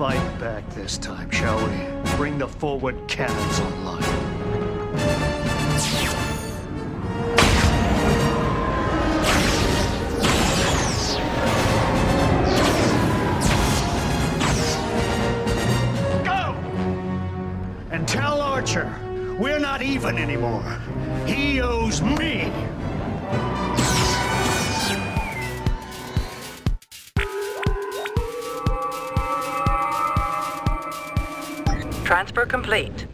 fight back this time, shall we? Bring the forward cannons online. Go! And tell Archer we're not even anymore. He owes me. Transfer complete.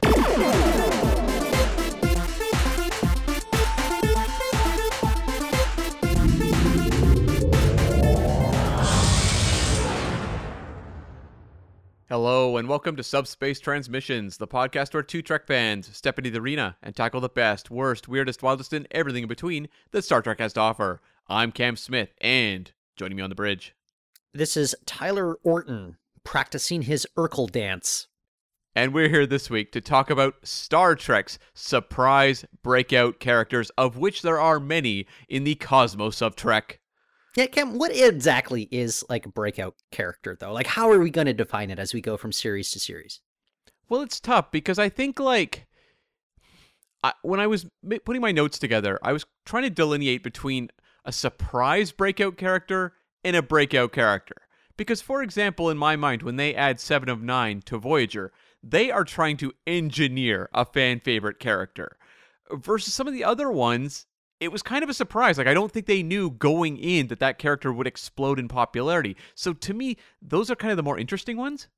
Hello, and welcome to Subspace Transmissions, the podcast where two Trek fans step into the arena and tackle the best, worst, weirdest, wildest, and everything in between that Star Trek has to offer. I'm Cam Smith, and joining me on the bridge. This is Tyler Orton practicing his Urkel dance. And we're here this week to talk about Star Trek's surprise breakout characters, of which there are many in the cosmos of Trek. Yeah, Cam, what exactly is like a breakout character though? Like how are we going to define it as we go from series to series? Well, it's tough because I think like I, when I was putting my notes together, I was trying to delineate between a surprise breakout character and a breakout character. Because, for example, in my mind, when they add Seven of Nine to Voyager, they are trying to engineer a fan favorite character. Versus some of the other ones, it was kind of a surprise. Like, I don't think they knew going in that that character would explode in popularity. So, to me, those are kind of the more interesting ones.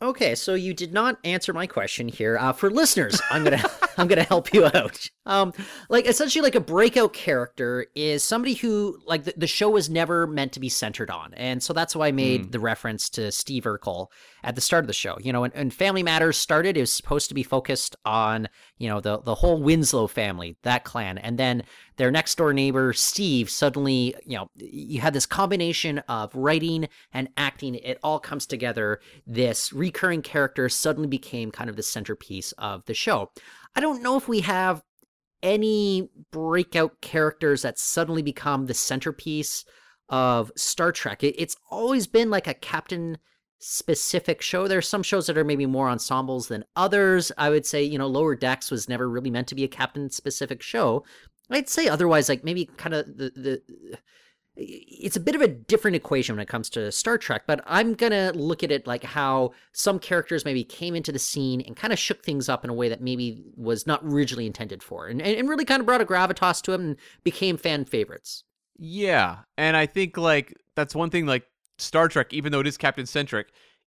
Okay, so you did not answer my question here. Uh, for listeners, I'm gonna I'm gonna help you out. Um, like essentially, like a breakout character is somebody who like the, the show was never meant to be centered on, and so that's why I made the reference to Steve Urkel at the start of the show. You know, and, when Family Matters started, it was supposed to be focused on you know the the whole Winslow family, that clan, and then their next door neighbor Steve suddenly, you know, you had this combination of writing and acting. It all comes together. This recurring character suddenly became kind of the centerpiece of the show. I don't know if we have any breakout characters that suddenly become the centerpiece of Star Trek. It, it's always been like a captain specific show. There are some shows that are maybe more ensembles than others. I would say, you know, Lower Decks was never really meant to be a captain specific show. I'd say otherwise, like maybe kind of the the it's a bit of a different equation when it comes to Star Trek, but I'm gonna look at it like how some characters maybe came into the scene and kind of shook things up in a way that maybe was not originally intended for, and and really kind of brought a gravitas to them and became fan favorites. Yeah, and I think like that's one thing like Star Trek, even though it is Captain centric,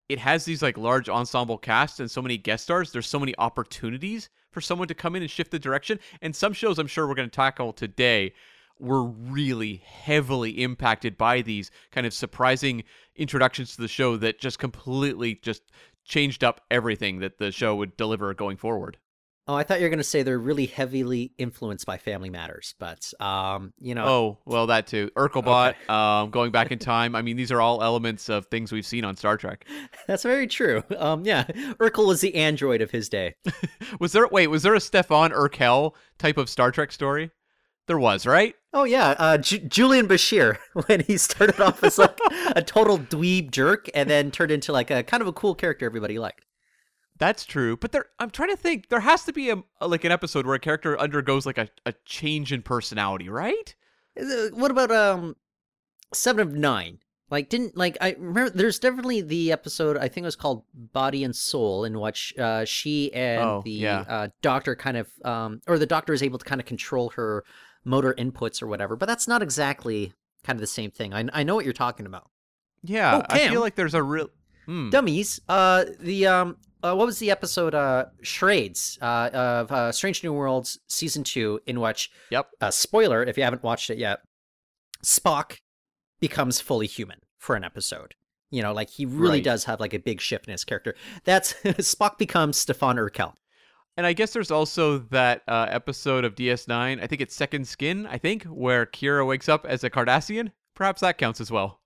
it has these like large ensemble casts and so many guest stars. There's so many opportunities for someone to come in and shift the direction. And some shows I'm sure we're going to tackle today were really heavily impacted by these kind of surprising introductions to the show that just completely just changed up everything that the show would deliver going forward. Oh, I thought you were going to say they're really heavily influenced by Family Matters, but um, you know, Oh, well, that too. Urkelbot, um, going back in time. I mean, these are all elements of things we've seen on Star Trek. that's very true. Um, yeah, Urkel was the android of his day. Was there, wait, was there a Stefan Urkel type of Star Trek story? There was, right? Oh yeah, uh, Ju- Julian Bashir when he started off as like a total dweeb jerk and then turned into like a kind of a cool character everybody liked. That's true, but there I'm trying to think. There has to be a, a- like an episode where a character undergoes like a, a change in personality, right? Uh, What about um, Seven of Nine? Like, didn't like I remember? There's definitely the episode I think it was called Body and Soul, in which uh, she and Oh, the yeah. uh, doctor kind of um, or the doctor is able to kind of control her motor inputs or whatever. But that's not exactly kind of the same thing. I I know what you're talking about. Yeah, Oh, I feel like there's a real. Hmm. dummies uh the um uh, what was the episode uh charades uh of uh strange new worlds season two in which Yep. uh spoiler if you haven't watched it yet spock becomes fully human for an episode you know like he really Right. does have like a big shift in his character that's spock becomes stefan urkel And I guess there's also that uh, episode of DS9. I think it's Second Skin. I think where Kira wakes up as a Cardassian. Perhaps that counts as well.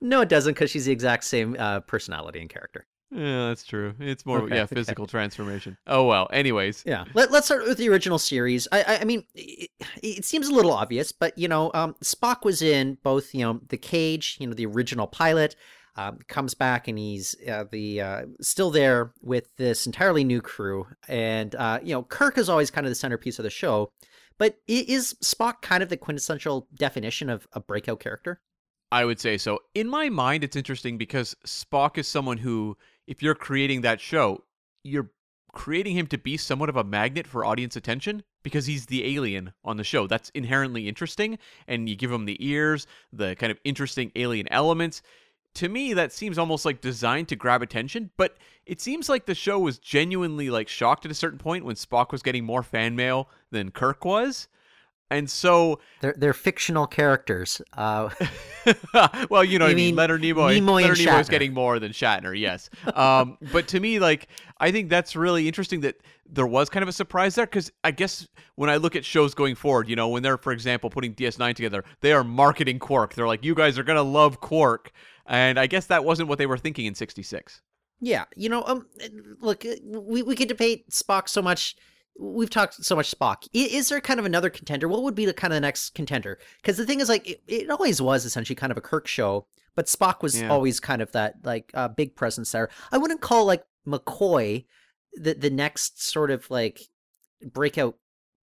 no it doesn't because she's the exact same uh personality and character Yeah, that's true. It's more Okay, yeah okay. physical transformation. Oh well. Anyways, Yeah, Let, let's start with the original series. I, I, I mean, it, it seems a little obvious, but you know, um, Spock was in both, you know, the Cage, you know, the original pilot, um, comes back and he's uh, the uh, still there with this entirely new crew, and uh, you know Kirk is always kind of the centerpiece of the show. But is Spock kind of the quintessential definition of a breakout character? I would say so. In my mind, it's interesting because Spock is someone who, if you're creating that show, you're creating him to be somewhat of a magnet for audience attention because he's the alien on the show. That's inherently interesting. And you give him the ears, the kind of interesting alien elements. To me, that seems almost like designed to grab attention, but it seems like the show was genuinely like shocked at a certain point when Spock was getting more fan mail than Kirk was. And so They're they're fictional characters. Uh, well, you know, I mean, mean Leonard Nimoy. Nimoy Leonard Nimoy's getting more than Shatner, yes. Um, but to me, like, I think that's really interesting that there was kind of a surprise there because I guess when I look at shows going forward, you know, when they're, for example, putting DS9 together, they are marketing Quark. They're like, you guys are gonna love Quark, and I guess that wasn't what they were thinking in '66. Yeah, you know, um, look, uh, we we could debate Spock so much. We've talked so much Spock. Is there kind of another contender? What would be the kind of the next contender? Because the thing is, like, it, it always was essentially kind of a Kirk show, but Spock was Yeah. always kind of that like uh, big presence there. I wouldn't call like McCoy the the next sort of like breakout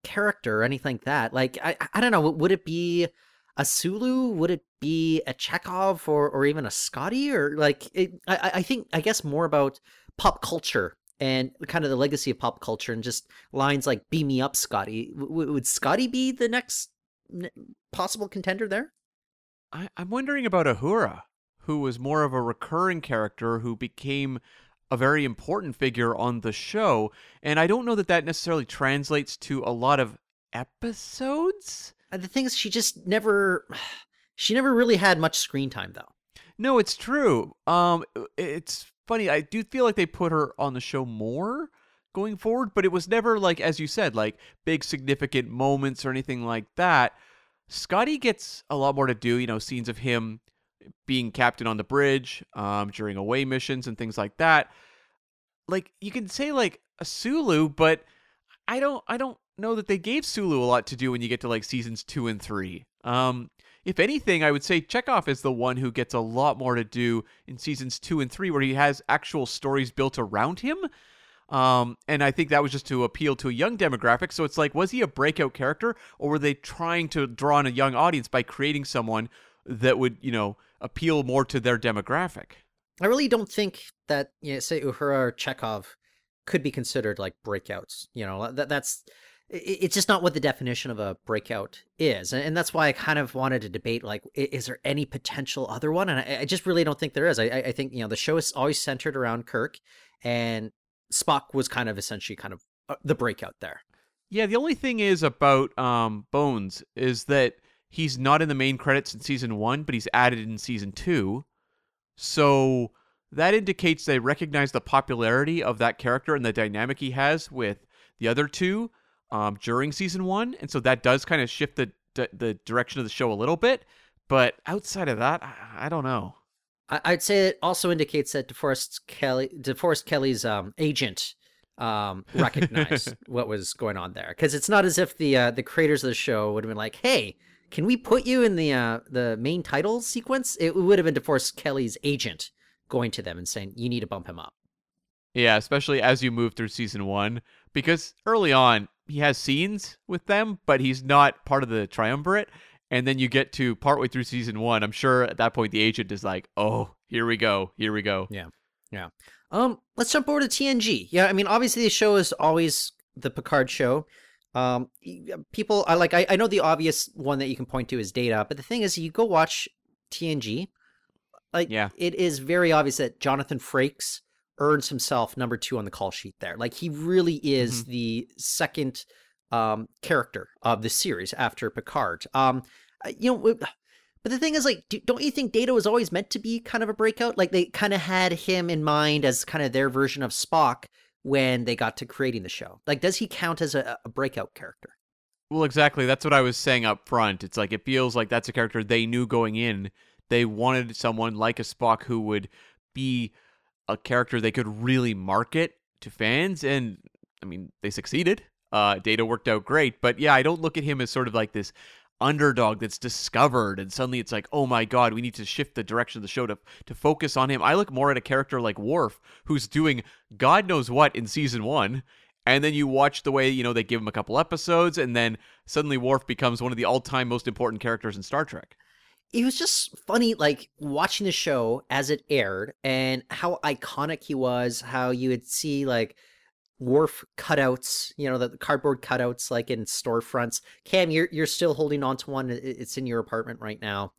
character or anything like that. Like, I I don't know. Would it be a Sulu? Would it be a Chekhov or or even a Scotty? Or like, it, I I- think I guess more about pop culture and kind of the legacy of pop culture and just lines like "Beam me up, Scotty." W- would Scotty be the next possible contender there? I, I'm wondering about Uhura, who was more of a recurring character who became a very important figure on the show, and I don't know that that necessarily translates to a lot of episodes. Uh, The thing is, she just never, she never really had much screen time though. No, it's true. Um, it's funny. I do feel like they put her on the show more going forward, but it was never like, as you said, like big significant moments or anything like that. Scotty gets a lot more to do. You know, scenes of him being captain on the bridge um, during away missions and things like that. Like you can say like a Sulu, but I don't. I don't know that they gave Sulu a lot to do when you get to like seasons two and three. Um, if anything, I would say Chekhov is the one who gets a lot more to do in seasons two and three, where he has actual stories built around him. Um, and I think that was just to appeal to a young demographic. So it's like, was he a breakout character, or were they trying to draw in a young audience by creating someone that would, you know, appeal more to their demographic? I really don't think that, you know, say Uhura or Chekhov could be considered like breakouts. You know, that that's it's just not what the definition of a breakout is, and that's why I kind of wanted to debate like, is there any potential other one? And I, just really don't think there is. I, I I think you know the show is always centered around Kirk, and Spock was kind of essentially kind of uh, the breakout there. Yeah, the only thing is about um, Bones is that he's not in the main credits in season one, but he's added in season two. So that indicates they recognize the popularity of that character and the dynamic he has with the other two um, during season one, and so that does kind of shift the the- the direction of the show a little bit. But outside of that, I, I don't know. I, I'd say it also indicates that DeForest Kelley, DeForest Kelley's um, agent um, recognized what was going on there because it's not as if the uh, the creators of the show would have been like, "Hey, can we put you in the uh, the main title sequence?" It would have been DeForest Kelley's agent going to them and saying, "You need to bump him up." Yeah, especially as you move through season one, because early on he has scenes with them, but he's not part of the triumvirate. And then you get to partway through season one. I'm sure at that point the agent is like, "Oh, here we go, here we go." Yeah. Yeah. Um, let's jump over to TNG. Yeah, I mean, obviously the show is always the Picard show. Um, people, I like, I, I know the obvious one that you can point to is Data, but the thing is, you go watch TNG, like, Yeah. it is very obvious that Jonathan Frakes earns himself number two on the call sheet there. Like, he really is the second um character of the series after Picard. Um, you know. but the thing is, like, do, don't you think Data was always meant to be kind of a breakout? Like, they kind of had him in mind as kind of their version of Spock when they got to creating the show. Like, does he count as a, a breakout character? Well, exactly. That's what I was saying up front. It's like it feels like that's a character they knew going in. They wanted someone like a Spock who would be a character they could really market to fans, and I mean, they succeeded. Uh, Data worked out great, but yeah, I don't look at him as sort of like this underdog that's discovered and suddenly it's like oh my god we need to shift the direction of the show to to focus on him i look more at a character like Worf who's doing god knows what in season 1 and then you watch the way you know they give him a couple episodes and then suddenly Worf becomes one of the all-time most important characters in Star Trek it was just funny like watching the show as it aired and how iconic he was how you would see like Worf cutouts, you know, the cardboard cutouts like in storefronts. Cam, you're you're still holding on to one. It's in your apartment right now.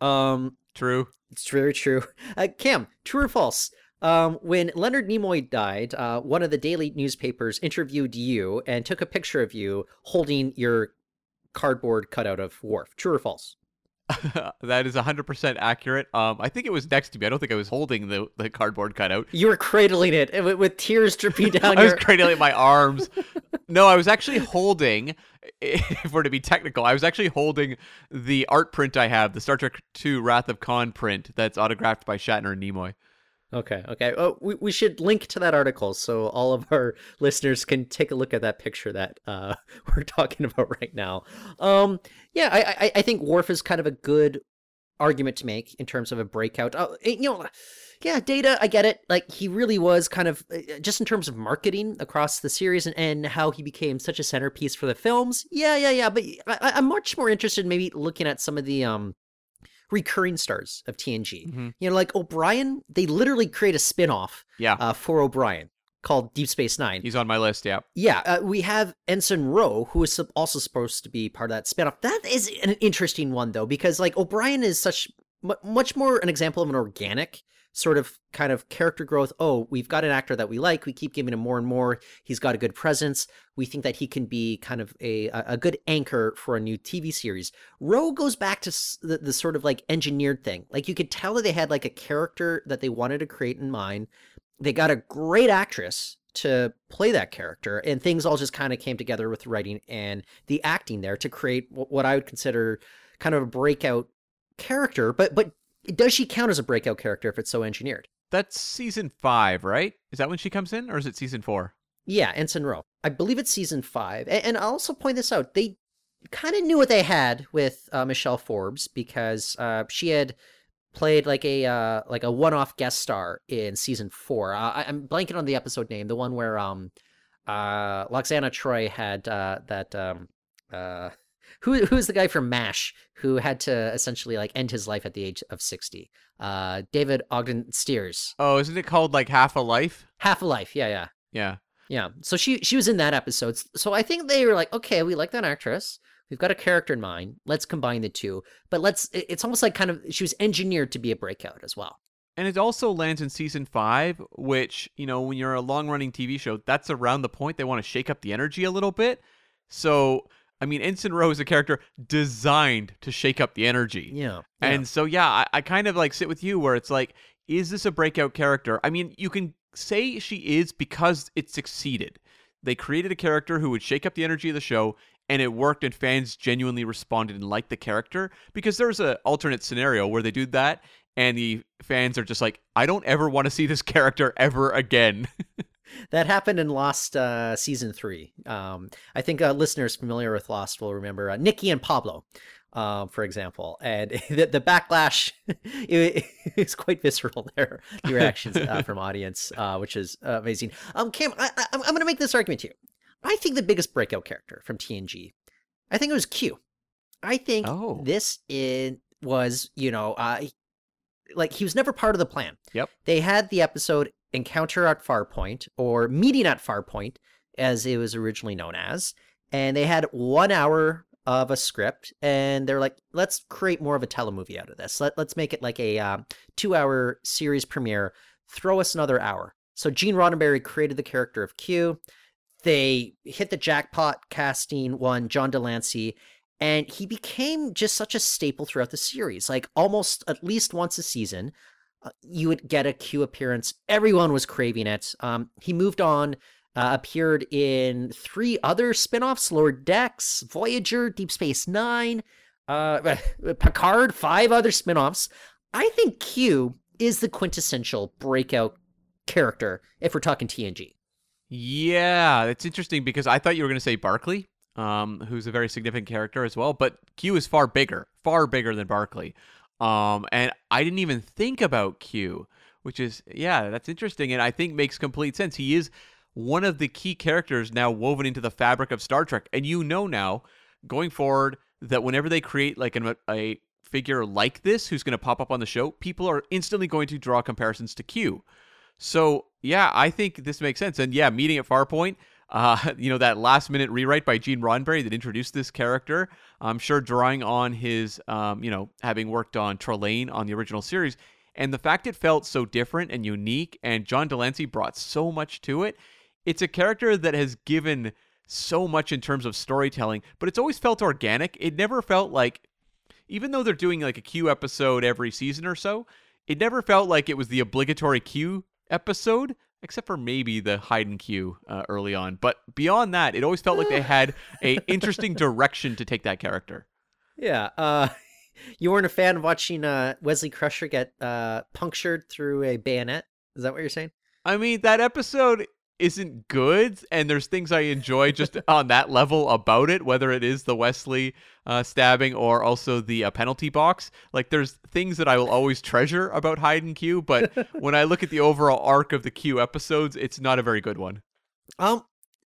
Um, true. It's very true. Uh, Cam, true or false? Um, when Leonard Nimoy died, uh, one of the daily newspapers interviewed you and took a picture of you holding your cardboard cutout of Worf. True or false? that is 100% accurate. Um, I think it was next to me. I don't think I was holding the, the cardboard cutout. You were cradling it with, with tears dripping down I your... was cradling my arms. no, I was actually holding, if we're to be technical, I was actually holding the art print I have, the Star Trek II Wrath of Khan print that's autographed by Shatner and Nimoy. Okay, okay. Oh, we, we should link to that article so all of our listeners can take a look at that picture that uh, we're talking about right now. Um, yeah, I, I, I think Worf is kind of a good argument to make in terms of a breakout. Uh, you know, yeah, Data, I get it. Like he really was kind of uh, just in terms of marketing across the series and, and how he became such a centerpiece for the films. Yeah, yeah, yeah. But I, I'm much more interested in maybe looking at some of the um recurring stars of TNG. Mm-hmm. You know, like O'Brien, they literally create a spin-off yeah. Uh, for O'Brien called Deep Space Nine. He's on my list, yeah. Yeah, uh, we have Ensign Ro, who is also supposed to be part of that spinoff. That is an interesting one, though, because like O'Brien is such much more an example of an organic sort of kind of character growth. Oh, we've got an actor that we like. We keep giving him more and more. He's got a good presence. We think that he can be kind of a a good anchor for a new TV series. Ro goes back to the, the sort of like engineered thing. Like you could tell that they had like a character that they wanted to create in mind. They got a great actress to play that character and things all just kind of came together with writing and the acting there to create what I would consider kind of a breakout character but but does she count as a breakout character if it's so engineered? That's season five, right? Is that when she comes in, or is it season four? Yeah, Ensign Ro. I believe it's season five. And I'll also point this out. They kind of knew what they had with uh, Michelle Forbes because uh, she had played like a uh, like a one-off guest star in season four. Uh, I, am blanking on the episode name, the one where um uh Lwaxana Troi had uh, that um uh who who's the guy from MASH who had to essentially like end his life at the age of 60? Uh, David Ogden Stiers. Oh, isn't it called like Half a Life? Half a Life. Yeah, yeah. Yeah. Yeah. So she she was in that episode. So I think they were like, okay, we like that actress. We've got a character in mind. Let's combine the two. But let's it's almost like kind of she was engineered to be a breakout as well. And it also lands in season five, which, you know, when you're a long running TV show, that's around the point they want to shake up the energy a little bit. So I mean, Ensign Ro is a character designed to shake up the energy. Yeah. yeah. And so, yeah, I, I kind of like sit with you where it's like, is this a breakout character? I mean, you can say she is because it succeeded. They created a character who would shake up the energy of the show, and it worked, and fans genuinely responded and liked the character. Because there's an alternate scenario where they do that, and the fans are just like, I don't ever want to see this character ever again. that happened in Lost uh, season three. Um, I think uh, listeners familiar with Lost will remember uh, Nikki and Paulo, um, for example, and the, the backlash is quite visceral there. The reactions uh, from audience, uh, which is uh, amazing. Um, Cam, I, I, I'm going to make this argument to you. I think the biggest breakout character from TNG, I think it was Q. I think oh. this is, was, you know, like he was never part of the plan. Yep. They had the episode Encounter at Farpoint or Meeting at Farpoint, as it was originally known as. And they had one hour of a script, and they're like, let's create more of a telemovie out of this. Let, let's make it like a uh, two hour series premiere. Throw us another hour. So Gene Roddenberry created the character of Q. They hit the jackpot casting one, John de Lancie, and he became just such a staple throughout the series. Like almost at least once a season, you would get a Q appearance. Everyone was craving it. Um, he moved on, uh, appeared in three other spin-offs, Lower Decks, Voyager, Deep Space Nine, uh, Picard, five other spin-offs. I think Q is the quintessential breakout character if we're talking TNG. Yeah, it's interesting because I thought you were going to say Barclay. um, who's a very significant character as well. But Q is far bigger, far bigger than Barclay. Um, and I didn't even think about Q, which is yeah, that's interesting, and I think makes complete sense. He is one of the key characters now woven into the fabric of Star Trek, and you know now going forward that whenever they create like an, a figure like this who's going to pop up on the show, people are instantly going to draw comparisons to Q. So yeah, I think this makes sense. And yeah, meeting at Farpoint, uh, you know, that last minute rewrite by Gene Roddenberry that introduced this character, I'm sure drawing on his, um, you know, having worked on Trelane on the original series. And the fact it felt so different and unique, and John de Lancie brought so much to it, it's a character that has given so much in terms of storytelling, but it's always felt organic. It never felt like, even though they're doing like a Q episode every season or so, it never felt like it was the obligatory Q episode except for maybe the hide and Q uh, early on. But beyond that, it always felt like they had a interesting direction to take that character. Yeah. Uh, you weren't a fan of watching uh, Wesley Crusher get uh, punctured through a bayonet. Is that what you're saying? I mean, that episode isn't good and there's things i enjoy just on that level about it whether it is the wesley uh, stabbing or also the uh, penalty box. Like there's things that i will always treasure about hide and q but when i look at the overall arc of the q episodes it's not a very good one. Um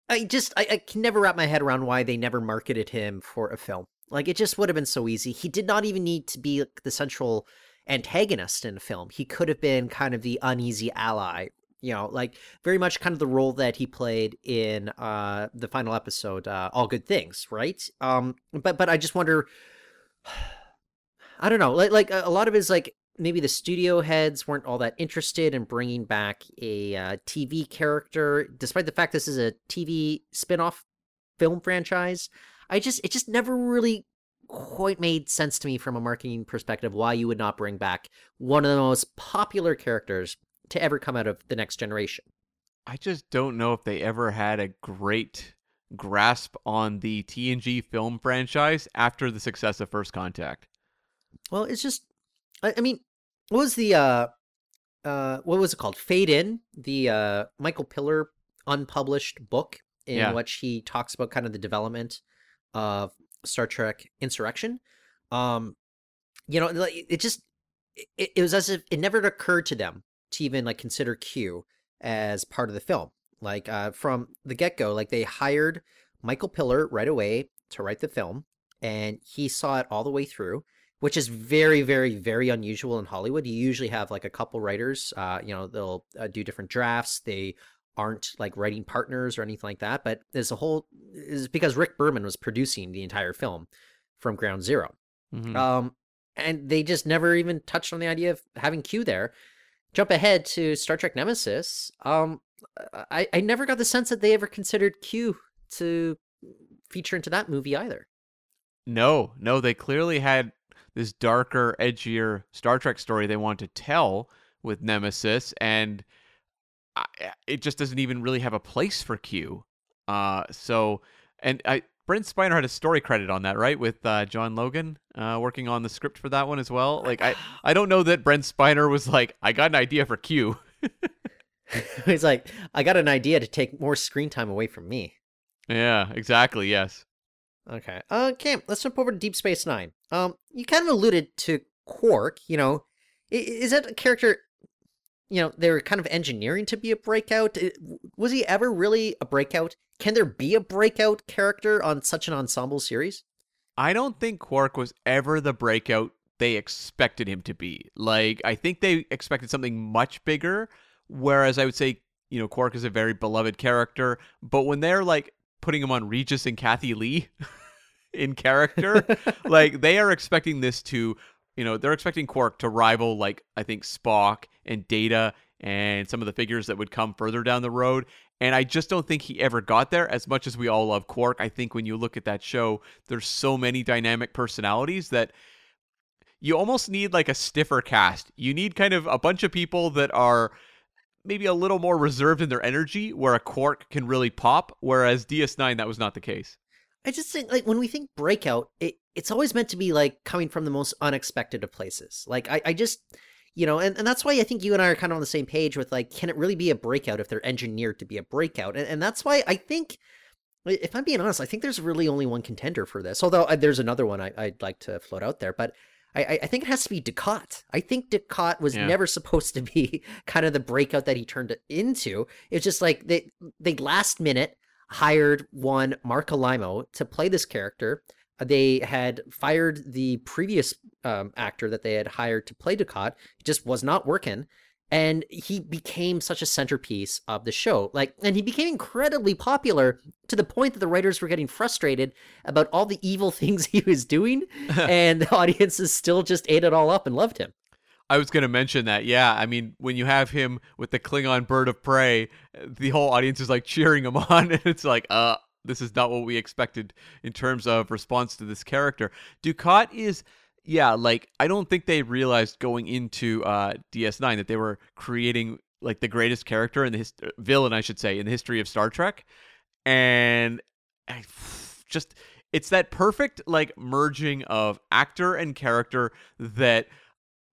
i just I, I can never wrap my head around why they never marketed him for a film. Like it just would have been so easy. He did not even need to be the central antagonist in a film. He could have been kind of the uneasy ally you know like very much kind of the role that he played in uh the final episode uh all good things right? Um but but i just wonder i don't know like like a lot of it is like maybe the studio heads weren't all that interested in bringing back a uh, tv character despite the fact this is a tv spin-off film franchise. I just it just never really quite made sense to me from a marketing perspective why you would not bring back one of the most popular characters to ever come out of the next generation. I just don't know if they ever had a great grasp on the TNG film franchise after the success of First Contact. Well, it's just, I, I mean, what was the, uh, uh, what was it called? Fade In, the uh, Michael Piller unpublished book in yeah. which he talks about kind of the development of Star Trek Insurrection. Um, you know, it just, it, it was as if it never occurred to them to even like consider Q as part of the film. Like uh, from the get go, like they hired Michael Piller right away to write the film, and he saw it all the way through, which is very, very, very unusual in Hollywood. You usually have like a couple writers. Uh, you know, they'll uh, do different drafts. They aren't like writing partners or anything like that. But there's a whole is because Rick Berman was producing the entire film from Ground 0 mm-hmm. Um, and they just never even touched on the idea of having Q there jump ahead to Star Trek Nemesis, um, I, I never got the sense that they ever considered Q to feature into that movie either. No, no, they clearly had this darker, edgier Star Trek story they want to tell with Nemesis, and I, it just doesn't even really have a place for Q. Uh, so, and I Brent Spiner had a story credit on that, right? With uh, John Logan uh, working on the script for that one as well. Like, I, I don't know that Brent Spiner was like, I got an idea for Q. He's like, I got an idea to take more screen time away from me. Yeah, exactly. Yes. Okay. Uh, Cam, let's jump over to Deep Space Nine. Um, you kind of alluded to Quark. You know, is that a character you know, they were kind of engineering to be a breakout. Eh, was he ever really a breakout? Can there be a breakout character on such an ensemble series? I don't think Quark was ever the breakout they expected him to be. Like, I think they expected something much bigger, whereas I would say, you know, Quark is a very beloved character, but when they're like putting him on Regis and Kathie Lee in character, like they are expecting this to you know, they're expecting Quark to rival like I think Spock and Data and some of the figures that would come further down the road. And I just don't think he ever got there as much as we all love Quark. I think when you look at that show, there's so many dynamic personalities that you almost need like a stiffer cast. You need kind of a bunch of people that are maybe a little more reserved in their energy where a Quark can really pop, whereas DS9 that was not the case. I just think like when we think breakout, it it's always meant to be like coming from the most unexpected of places. Like I, I just you know, and, and that's why I think you and I are kind of on the same page with like, can it really be a breakout if they're engineered to be a breakout? And, and that's why I think If I'm being honest, I think there's really only one contender for this. Although uh, there's another one I, would like to float out there, but I, I, think it has to be Dukat. I think Dukat was Yeah. never supposed to be kind of the breakout that he turned it into. It's just like they they last minute hired one Marc Alaimo to play this character. Uh, They had fired the previous um, actor that they had hired to play Dukat. It just was not working and he became such a centerpiece of the show like and he became incredibly popular to the point that the writers were getting frustrated about all the evil things he was doing and the audiences still just ate it all up and loved him I was going to mention that. Yeah, I mean, when you have him with the Klingon bird of prey, the whole audience is like cheering him on, and it's like, uh, this is not what we expected in terms of response to this character. Dukat is, yeah, like I don't think they realized going into uh, DS9 that they were creating like the greatest character in the his- villain, I should say, in the history of Star Trek, and I just it's that perfect like merging of actor and character that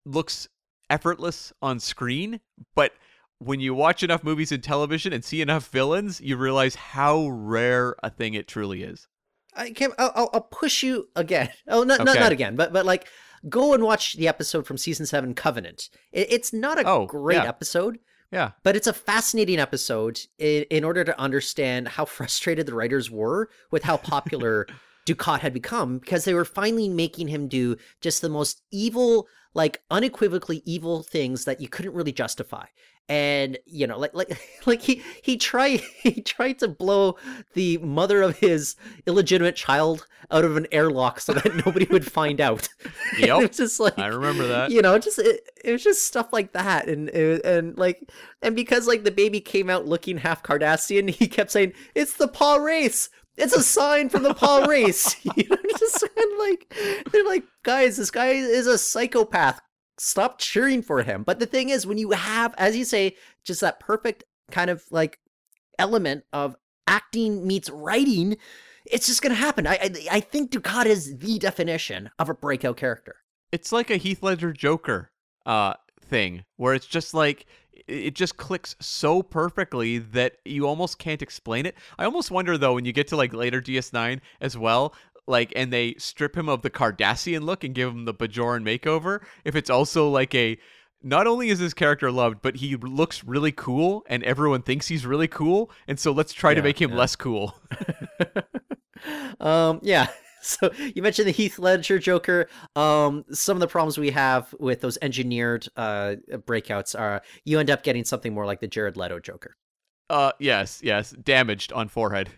looks effortless on screen, but when you watch enough movies and television and see enough villains, you realize how rare a thing it truly is. i can I'll, I'll- push you again oh not, not not again but but like go and watch the episode from season 7 covenant it, it's not a Oh, great yeah. episode Yeah. But it's a fascinating episode in, in order to understand how frustrated the writers were with how popular Dukat had become because they were finally making him do just the most evil, like unequivocally evil things that you couldn't really justify. And you know, like like like he he tried he tried to blow the mother of his illegitimate child out of an airlock so that nobody would find out. Yep. it was just like I remember that. you know just it, it was just stuff like that and and and, like and because like the baby came out looking half cardassian he kept saying it's the Pah-wraiths it's a sign from the Pah-wraiths you know just kind of like they're like guys this guy is a psychopath stop cheering for him. But the thing is when you have as you say just that perfect kind of like element of acting meets writing it's just gonna happen. I i, I think Dukat is the definition of a breakout character. It's like a Heath Ledger Joker uh thing where it's just like it just clicks so perfectly that you almost can't explain it. I almost wonder though when you get to like later DS9 as well, like and they strip him of the Cardassian look and give him the Bajoran makeover, if it's also like a not only is his character loved, but he looks really cool and everyone thinks he's really cool, and so let's try to make him yeah. less cool. um yeah so you mentioned the heath ledger joker um some of the problems we have with those engineered uh breakouts are you end up getting something more like the jared leto joker uh yes, yes, damaged on forehead.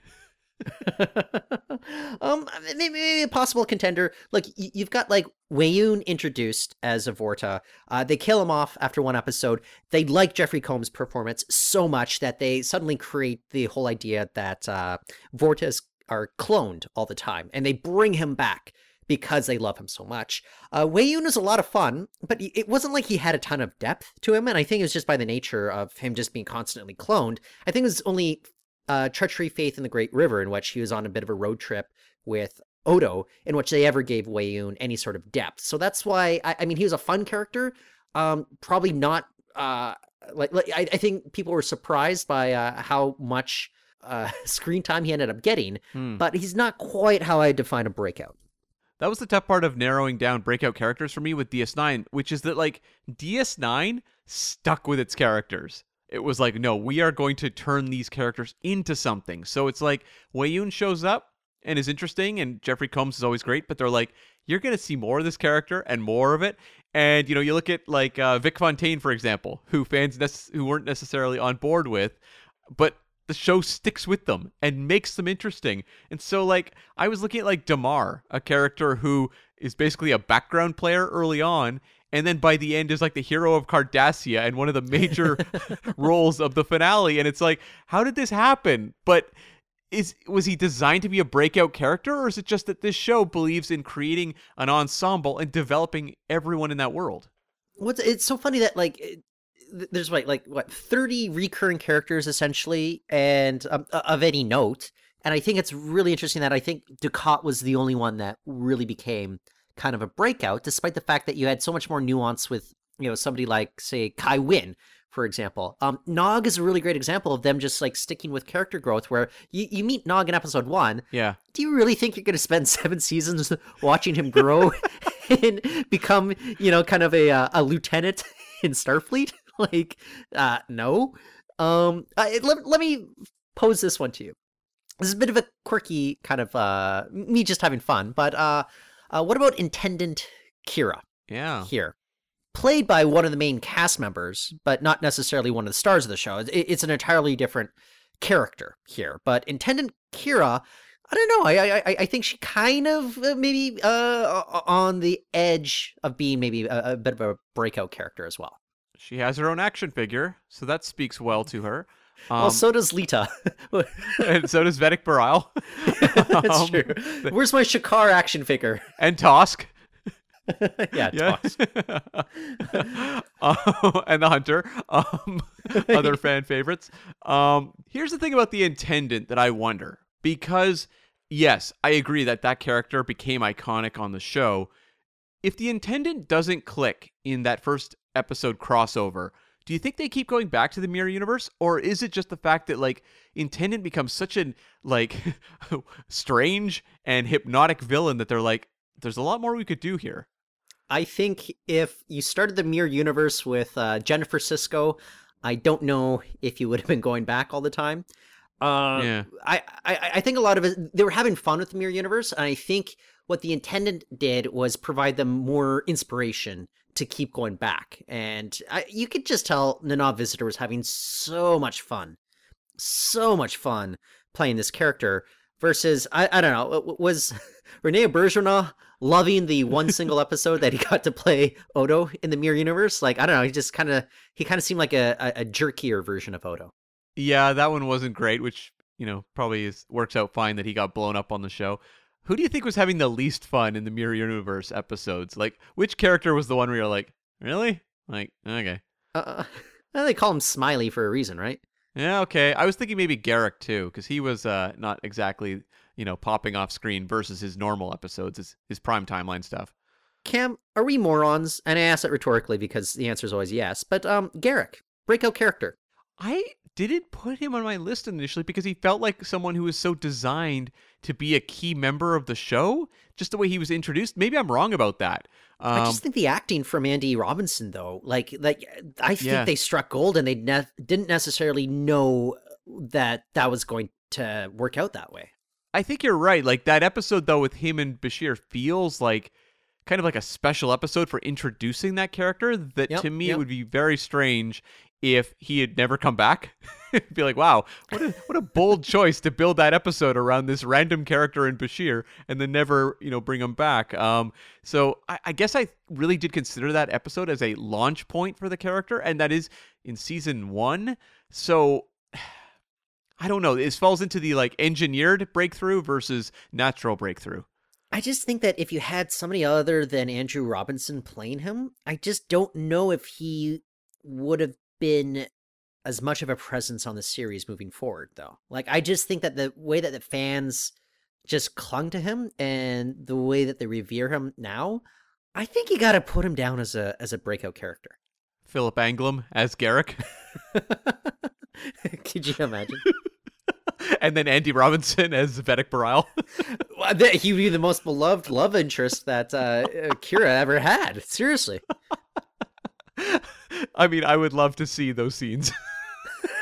um maybe, maybe a possible contender look you've got like Weyoun introduced as a vorta uh they kill him off after one episode they like jeffrey combs performance so much that they suddenly create the whole idea that uh vortas are cloned all the time and they bring him back because they love him so much. Uh, Weyoun is a lot of fun, but it wasn't like he had a ton of depth to him, and I think it was just by the nature of him just being constantly cloned. I think it was only uh, Treachery, Faith, in the Great River, in which he was on a bit of a road trip with Odo, in which they ever gave Weyoun any sort of depth. So that's why, I, I mean, he was a fun character, um, probably not. Uh, like, like I, I think people were surprised by uh, how much uh, screen time he ended up getting, Hmm. but he's not quite how I define a breakout. That was the tough part of narrowing down breakout characters for me with DS9, which is that like DS9 stuck with its characters. It was like, no, we are going to turn these characters into something. So it's like Weyoun shows up and is interesting, and Jeffrey Combs is always great, but they're like, you're going to see more of this character and more of it. And you know, you look at like uh, Vic Fontaine, for example, who fans nece- who weren't necessarily on board with, but the show sticks with them and makes them interesting. And so, like, I was looking at like Damar, a character who is basically a background player early on, and then by the end is like the hero of Cardassia and one of the major roles of the finale. And it's like, how did this happen? But is was he designed to be a breakout character, or is it just that this show believes in creating an ensemble and developing everyone in that world? What's it's so funny that like it- there's like like what 30 recurring characters essentially and um, of any note and i think it's really interesting that i think Dukat was the only one that really became kind of a breakout despite the fact that you had so much more nuance with you know somebody like say Kai Winn for example. Um, Nog is a really great example of them just like sticking with character growth. Where you, you meet Nog in episode one. Yeah. Do you really think you're going to spend seven seasons watching him grow and become, you know, kind of a uh, a lieutenant in Starfleet? like, uh, no. Um, I, let, let me pose this one to you. This is a bit of a quirky kind of uh me just having fun, but uh, uh what about Intendant Kira Yeah. here? Played by one of the main cast members, but not necessarily one of the stars of the show. It, it's an entirely different character here. But Intendant Kira, I don't know. I I, I think she kind of uh, maybe uh on the edge of being maybe a, a bit of a breakout character as well. She has her own action figure, so that speaks well to her. Um, well, so does Leeta. and so does Vedek Bareil. That's Um, true. Where's my Shakar action figure? And Tosk. yeah, Yeah. Um, and the Hunter. Um, other fan favorites. Um, here's the thing about the Intendant that I wonder. Because, yes, I agree that that character became iconic on the show. If the Intendant doesn't click in that first episode crossover, do you think they keep going back to the mirror universe or is it just the fact that like intendant becomes such an like strange and hypnotic villain that they're like there's a lot more we could do here I think if you started the Mirror Universe with uh, Jennifer Sisko, I don't know if you would have been going back all the time. Uh, Yeah. I, I I think a lot of it they were having fun with the Mirror Universe, and I think what the intendant did was provide them more inspiration to keep going back. And I, you could just tell Nana Visitor was having so much fun, so much fun playing this character. Versus, I, I don't know, was Rene Bergeron loving the one single episode that he got to play Odo in the Mirror Universe? Like, I don't know, he just kind of he kind of seemed like a, a, a jerkier version of Odo. yeah that one wasn't great which you know probably is, works out fine that he got blown up on the show who do you think was having the least fun in the mirror universe episodes like which character was the one where you're like really like okay Uh, they call him Smiley for a reason, right? Yeah, okay. I was thinking maybe Garak too, because he was uh, not exactly you know popping off screen versus his normal episodes, his his prime timeline stuff. Cam, are we morons? And I ask that rhetorically because the answer is always yes. But um, Garak, breakout character. I didn't put him on my list initially because he felt like someone who was so designed to be a key member of the show, just the way he was introduced. Maybe I'm wrong about that. Um, I just think the acting from Andy Robinson, though, like, like I think Yeah. they struck gold, and they ne- didn't necessarily know that that was going to work out that way. I think you're right. Like that episode though with him and Bashir feels like kind of like a special episode for introducing that character that Yep, to me yep. it would be very strange if he had never come back. Be like, wow, what a what a bold choice to build that episode around this random character in Bashir and then never, you know, bring him back. Um so I, I guess I really did consider that episode as a launch point for the character, and that is in season one. So I don't know. This falls into the like engineered breakthrough versus natural breakthrough. I just think that if you had somebody other than Andrew Robinson playing him, I just don't know if he would have been as much of a presence on the series moving forward, though. Like, I just think that the way that the fans just clung to him and the way that they revere him now, I think you got to put him down as a as a breakout character. Philip Anglim as Garak, Could you imagine? and then Andy Robinson as Vedek Bareil. Well, He'd be the most beloved love interest that uh, uh, Kira ever had. Seriously. I mean, I would love to see those scenes.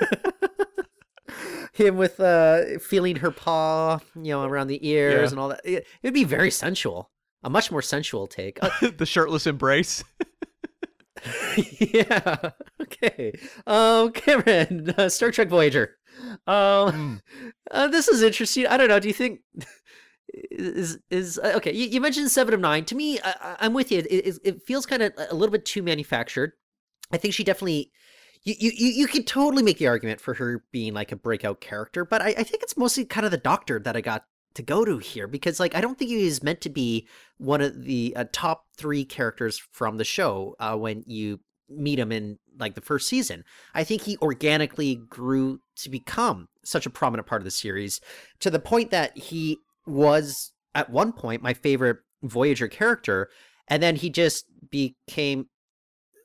him with uh feeling her paw, you know, around the ears Yeah. and all that. It, it'd be very sensual. A much more sensual take. Uh, the shirtless embrace. yeah. Okay. Um, Cameron, uh, Star Trek Voyager. Um, uh, this is interesting. I don't know. Do you think is is uh, okay? You, you mentioned Seven of Nine. To me, I, I'm with you. It, it, it feels kind of a little bit too manufactured. I think she definitely. You, you, you could totally make the argument for her being like a breakout character, but I, I think it's mostly kind of the doctor that I got to go to here because like I don't think he is meant to be one of the uh, top three characters from the show uh, when you meet him in like the first season. I think he organically grew to become such a prominent part of the series to the point that he was at one point my favorite Voyager character, and then he just became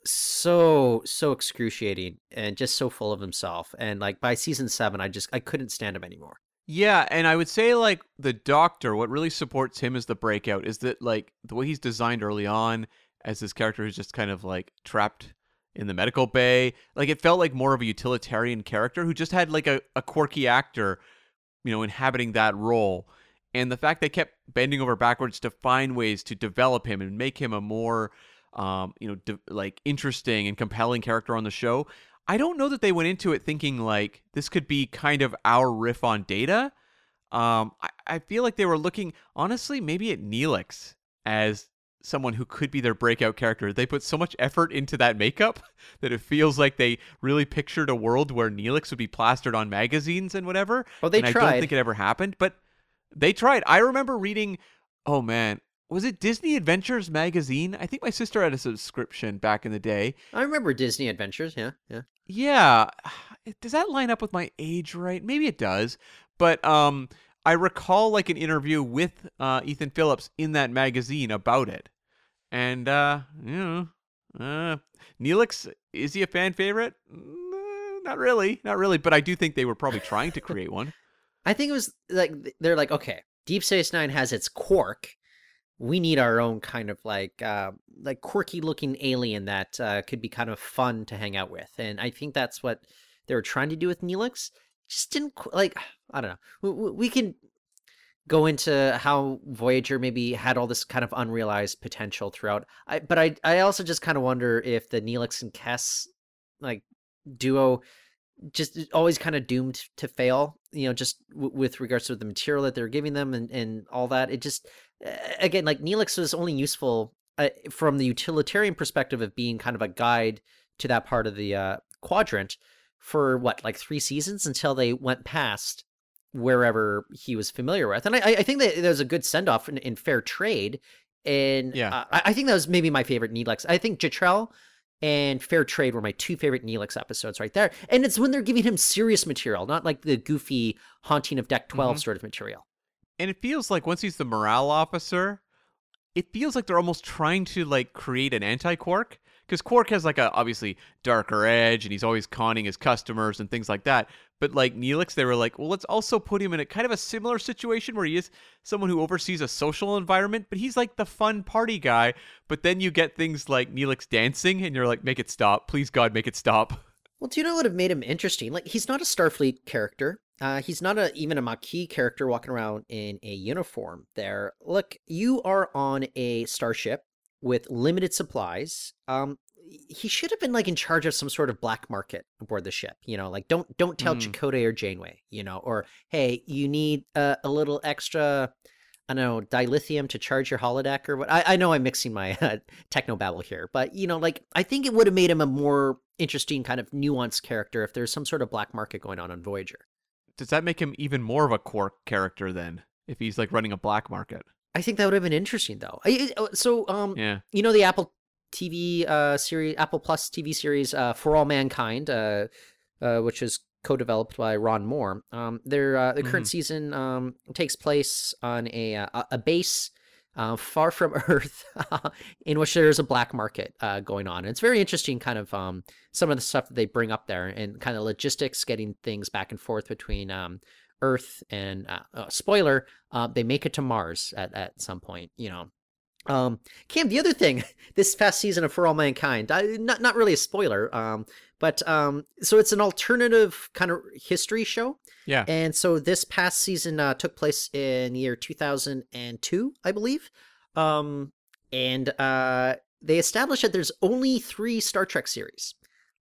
so so excruciating and just so full of himself. And like by season seven, I just I couldn't stand him anymore. Yeah, and I would say like the Doctor, what really supports him as the breakout is that like the way he's designed early on as this character who's just kind of like trapped in the medical bay. Like it felt like more of a utilitarian character who just had like a, a quirky actor, you know, inhabiting that role. And the fact they kept bending over backwards to find ways to develop him and make him a more, um, you know, de- like interesting and compelling character on the show. I don't know that they went into it thinking like this could be kind of our riff on Data. Um, I, I feel like they were looking honestly maybe at Neelix as someone who could be their breakout character. They put so much effort into that makeup that it feels like they really pictured a world where Neelix would be plastered on magazines and whatever. Oh, they and tried. I don't think it ever happened, but they tried. I remember reading. Oh man, was it Disney Adventures magazine? I think my sister had a subscription back in the day. I remember Disney Adventures. Yeah, yeah. Yeah, does that line up with my age right? Maybe it does, but um. I recall like an interview with uh, Ethan Phillips in that magazine about it. And uh, you know, uh, Neelix is he a fan favorite? Mm, not really, not really. But I do think they were probably trying to create one. I think it was like they're like, okay, Deep Space Nine has its quirk. We need our own kind of like uh, like quirky looking alien that uh, could be kind of fun to hang out with, and I think that's what they were trying to do with Neelix. Just didn't like I don't know. We, we can go into how Voyager maybe had all this kind of unrealized potential throughout. I, but I I also just kind of wonder if the Neelix and Kes like duo just always kind of doomed to fail. You know, just w- with regards to the material that they're giving them and and all that. It just again like Neelix was only useful uh, from the utilitarian perspective of being kind of a guide to that part of the uh, quadrant for what like three seasons until they went past wherever he was familiar with. And I, I think that there was a good send off in, in, fair trade. And yeah. I, I, think that was maybe my favorite Neelix. I think Jetrel and Fair Trade were my two favorite Neelix episodes right there. And it's when they're giving him serious material, not like the goofy haunting of Deck 12 mm-hmm. sort of material. And it feels like once he's the morale officer, it feels like they're almost trying to like create an anti-Quark because Quark has like a obviously darker edge and he's always conning his customers and things like that. But like Neelix, they were like, well, let's also put him in a kind of a similar situation where he is someone who oversees a social environment, but he's like the fun party guy. But then you get things like Neelix dancing, and you're like, make it stop, please God, make it stop. Well, do you know what would have made him interesting? Like, he's not a Starfleet character. Uh, he's not a, even a Maquis character walking around in a uniform there. Look, you are on a starship with limited supplies. Um, he should have been like in charge of some sort of black market aboard the ship. You know, like don't don't tell mm. Chakotay or Janeway. You know, or hey, you need uh, a little extra. I don't know dilithium to charge your holodeck or what. I, I know I'm mixing my uh, techno babble here, but you know, like I think it would have made him a more interesting kind of nuanced character if there's some sort of black market going on on Voyager. Does that make him even more of a Quark character then? If he's like running a black market, I think that would have been interesting though. Oh, so, um, yeah, you know the Apple TV uh series, Apple Plus TV series, uh, For All Mankind, uh, uh, which is co-developed by Ron Moore. Um, their uh, the current mm-hmm. season um takes place on a uh, a base. Uh, far from Earth, in which there's a black market uh, going on. And it's very interesting, kind of um, some of the stuff that they bring up there, and kind of logistics, getting things back and forth between um, Earth and uh, uh, spoiler, uh, they make it to Mars at, at some point. You know, um, Cam. The other thing, this past season of For All Mankind, I, not not really a spoiler, um, but um, so it's an alternative kind of history show. Yeah. And so this past season uh, took place in year 2002, I believe. Um, and uh, they established that there's only three Star Trek series.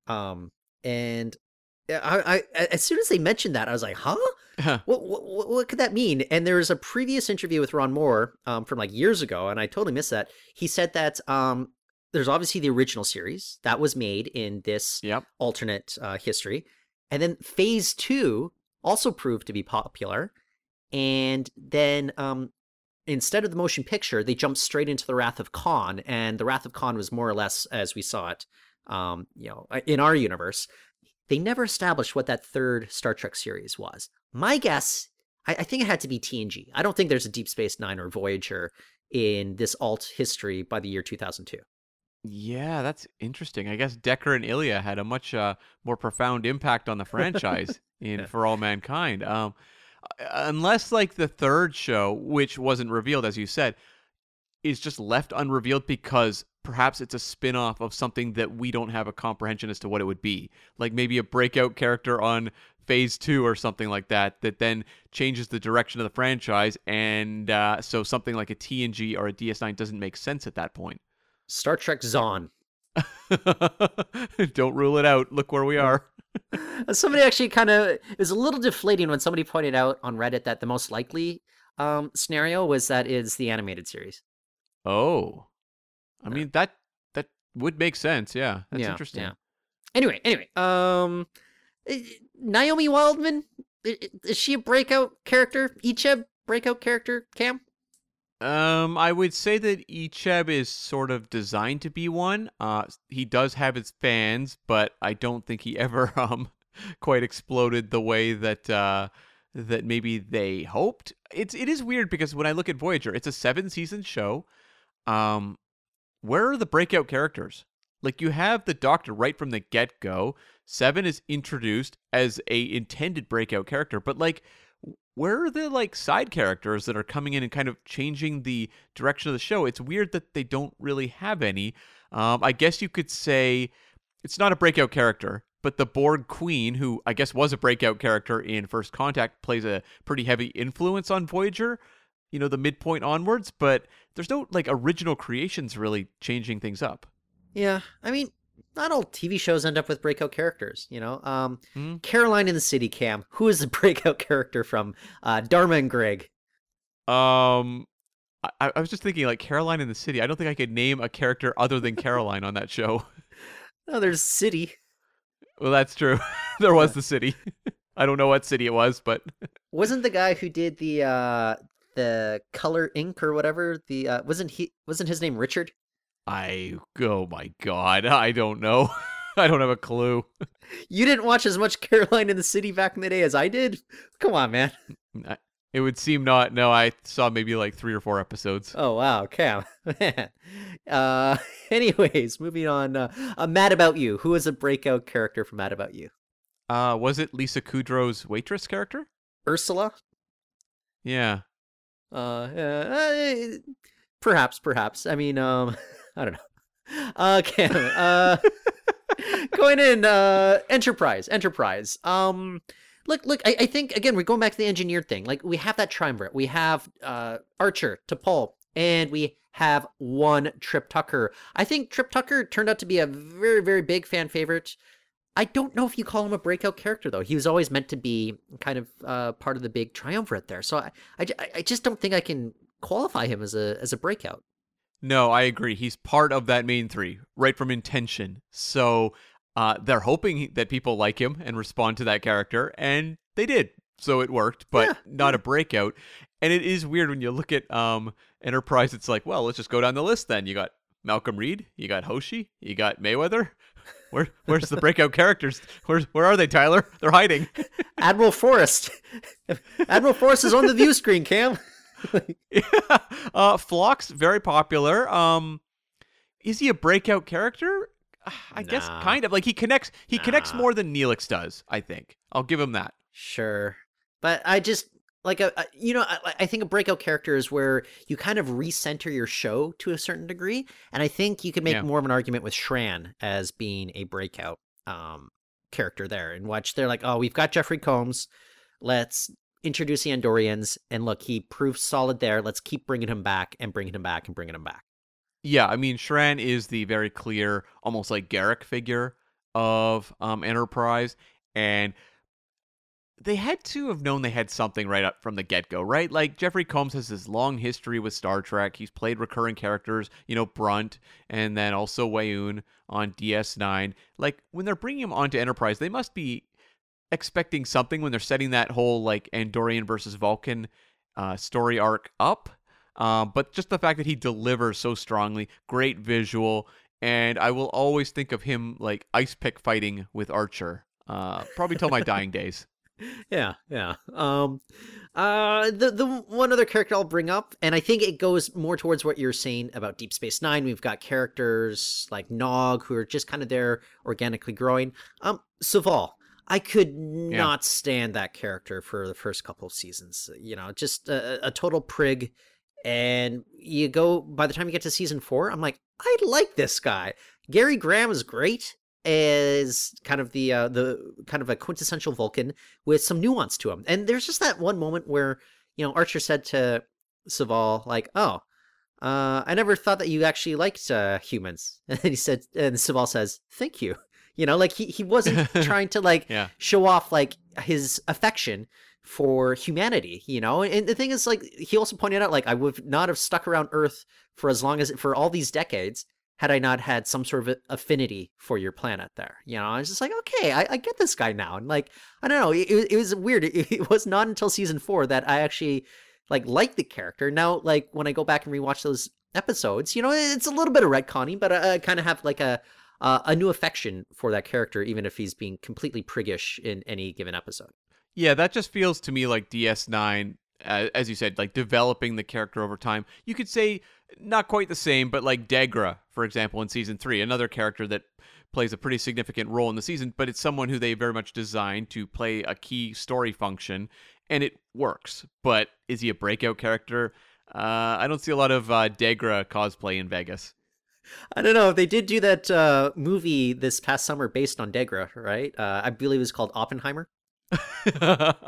Um, and I, I, as soon as they mentioned that, I was like, huh? What, what, what could that mean? And there was a previous interview with Ron Moore um, from like years ago, and I totally missed that. He said that um, there's obviously the original series that was made in this yep. alternate uh, history, and then Phase Two also proved to be popular, and then um, instead of the motion picture, they jumped straight into the Wrath of Khan, and the Wrath of Khan was more or less as we saw it, um, you know, in our universe they never established what that third Star Trek series was. My guess, I, I think it had to be TNG. I don't think there's a Deep Space Nine or Voyager in this alt history by the year 2002. Yeah, that's interesting. I guess Decker and Ilia had a much uh, more profound impact on the franchise in For All Mankind. Um, uh, unless like the third show, which wasn't revealed as you said, is just left unrevealed because perhaps it's a spin-off of something that we don't have a comprehension as to what it would be. Like maybe a breakout character on phase two or something like that that then changes the direction of the franchise and uh, so something like a TNG or a DS9 doesn't make sense at that point. Star Trek Zon. Don't rule it out. Look where we are. somebody actually kind of it was a little deflating when somebody pointed out on Reddit that the most likely um, scenario was that is the animated series. Oh, I mean that that would make sense. Yeah, that's Yeah, interesting. yeah. Anyway, anyway, um, eh, Naomi Wildman is she a breakout character? Icheb breakout character? Cam? Um, I would say that Icheb is sort of designed to be one. Uh, he does have his fans, but I don't think he ever um quite exploded the way that uh that maybe they hoped. It's it is weird because when I look at Voyager, it's a seven season show. Um, where are the breakout characters? Like you have the Doctor right from the get go. Seven is introduced as a intended breakout character, but like where are the like side characters that are coming in and kind of changing the direction of the show? It's weird that they don't really have any. Um, I guess you could say it's not a breakout character, but the Borg Queen, who I guess was a breakout character in First Contact, plays a pretty heavy influence on Voyager. You know, the midpoint onwards, but there's no like original creations really changing things up. Yeah, I mean, not all TV shows end up with breakout characters. You know, um, Hmm. Caroline in the City, Cam. Who is the breakout character from uh, Dharma and Greg? Um, I, I was just thinking like Caroline in the City. I don't think I could name a character other than Caroline on that show. Oh, there's City. Well, that's true. there was the city. I don't know what city it was, but Wasn't the guy who did the uh the color ink or whatever? The uh, wasn't he? Wasn't his name Richard? I oh my god, I don't know. I don't have a clue. You didn't watch as much Caroline in the City back in the day as I did. Come on, man. It would seem not. No, I saw maybe like three or four episodes. Oh wow, Cam. Man. Uh, anyways, moving on. Uh, uh, Mad About You. Who is a breakout character from Mad About You? Uh, was it Lisa Kudrow's waitress character? Ursula. Yeah. Uh, uh, perhaps, perhaps. I mean, um, I don't know. Uh, Cam. Uh, going in. Uh, Enterprise. Enterprise. Um, look, look. I, I think again we're going back to the engineered thing. Like we have that triumvirate. We have uh Archer, to T'Pol, and we have one Trip Tucker. I think Trip Tucker turned out to be a very, very big fan favorite. I don't know if you call him a breakout character though. He was always meant to be kind of uh, part of the big triumvirate there. So I, I, I just don't think I can qualify him as a as a breakout. No, I agree. He's part of that main three, right from intention. So uh, they're hoping that people like him and respond to that character, and they did. So it worked, but Yeah, not a breakout. And it is weird when you look at um, Enterprise. It's like, well, let's just go down the list. Then you got Malcolm Reed, you got Hoshi, you got Mayweather. Where, where's the breakout characters? Where's, where are they, Tyler? They're hiding. Admiral Forrest. Admiral Forrest is on the view screen, Cam. yeah. Uh, Phlox, very popular. Um, is he a breakout character? I guess kind of. Like he connects. He connects more than Neelix does. I think. I'll give him that. Sure, but I just like a, a you know I, I think a breakout character is where you kind of recenter your show to a certain degree, and I think you could make Yeah. more of an argument with Shran as being a breakout um character there, and watch they're like, oh, we've got Jeffrey Combs, let's introduce the Andorians, and look, he proved solid there. Let's keep bringing him back and bringing him back and bringing him back. Yeah, I mean, Shran is the very clear, almost like Garak figure of um, Enterprise, and they had to have known they had something right up from the get go, right? Like Jeffrey Combs has this long history with Star Trek. He's played recurring characters, you know, Brunt, and then also Weyoun on DS9. Like when they're bringing him onto Enterprise, they must be expecting something when they're setting that whole like Andorian versus Vulcan uh, story arc up. Um, but just the fact that he delivers so strongly, great visual, and I will always think of him like ice pick fighting with Archer, uh, probably till my dying days. Yeah, yeah. Um, uh, the the one other character I'll bring up, and I think it goes more towards what you're saying about Deep Space Nine. We've got characters like Nog who are just kind of there organically growing. Um, Soval. I could not stand that character for the first couple of seasons. You know, just a, a total prig. And you go by the time you get to season four, I'm like, I like this guy. Gary Graham is great as kind of the uh, the kind of a quintessential Vulcan with some nuance to him. And there's just that one moment where you know Archer said to Soval like, "Oh, uh, I never thought that you actually liked uh, humans." And he said, and Soval says, "Thank you." You know, like he he wasn't trying to like Yeah. show off like his affection for humanity. You know, and the thing is like he also pointed out like I would not have stuck around Earth for as long as for all these decades had I not had some sort of affinity for your planet there. You know, I was just like, okay, I, I get this guy now. And like, I don't know, it, it was weird. It, it was not until season four that I actually like liked the character. Now, like when I go back and rewatch those episodes, you know, it's a little bit of retconning, but I, I kind of have like a uh, a new affection for that character, even if he's being completely priggish in any given episode. Yeah, that just feels to me like DS9, uh, as you said, like developing the character over time. You could say not quite the same, but like Degra, for example, in season three, another character that plays a pretty significant role in the season, but it's someone who they very much designed to play a key story function, and it works. But is he a breakout character? Uh, I don't see a lot of uh, Degra cosplay in Vegas. I don't know. They did do that uh, movie this past summer based on Degra, right? Uh, I believe it was called Oppenheimer.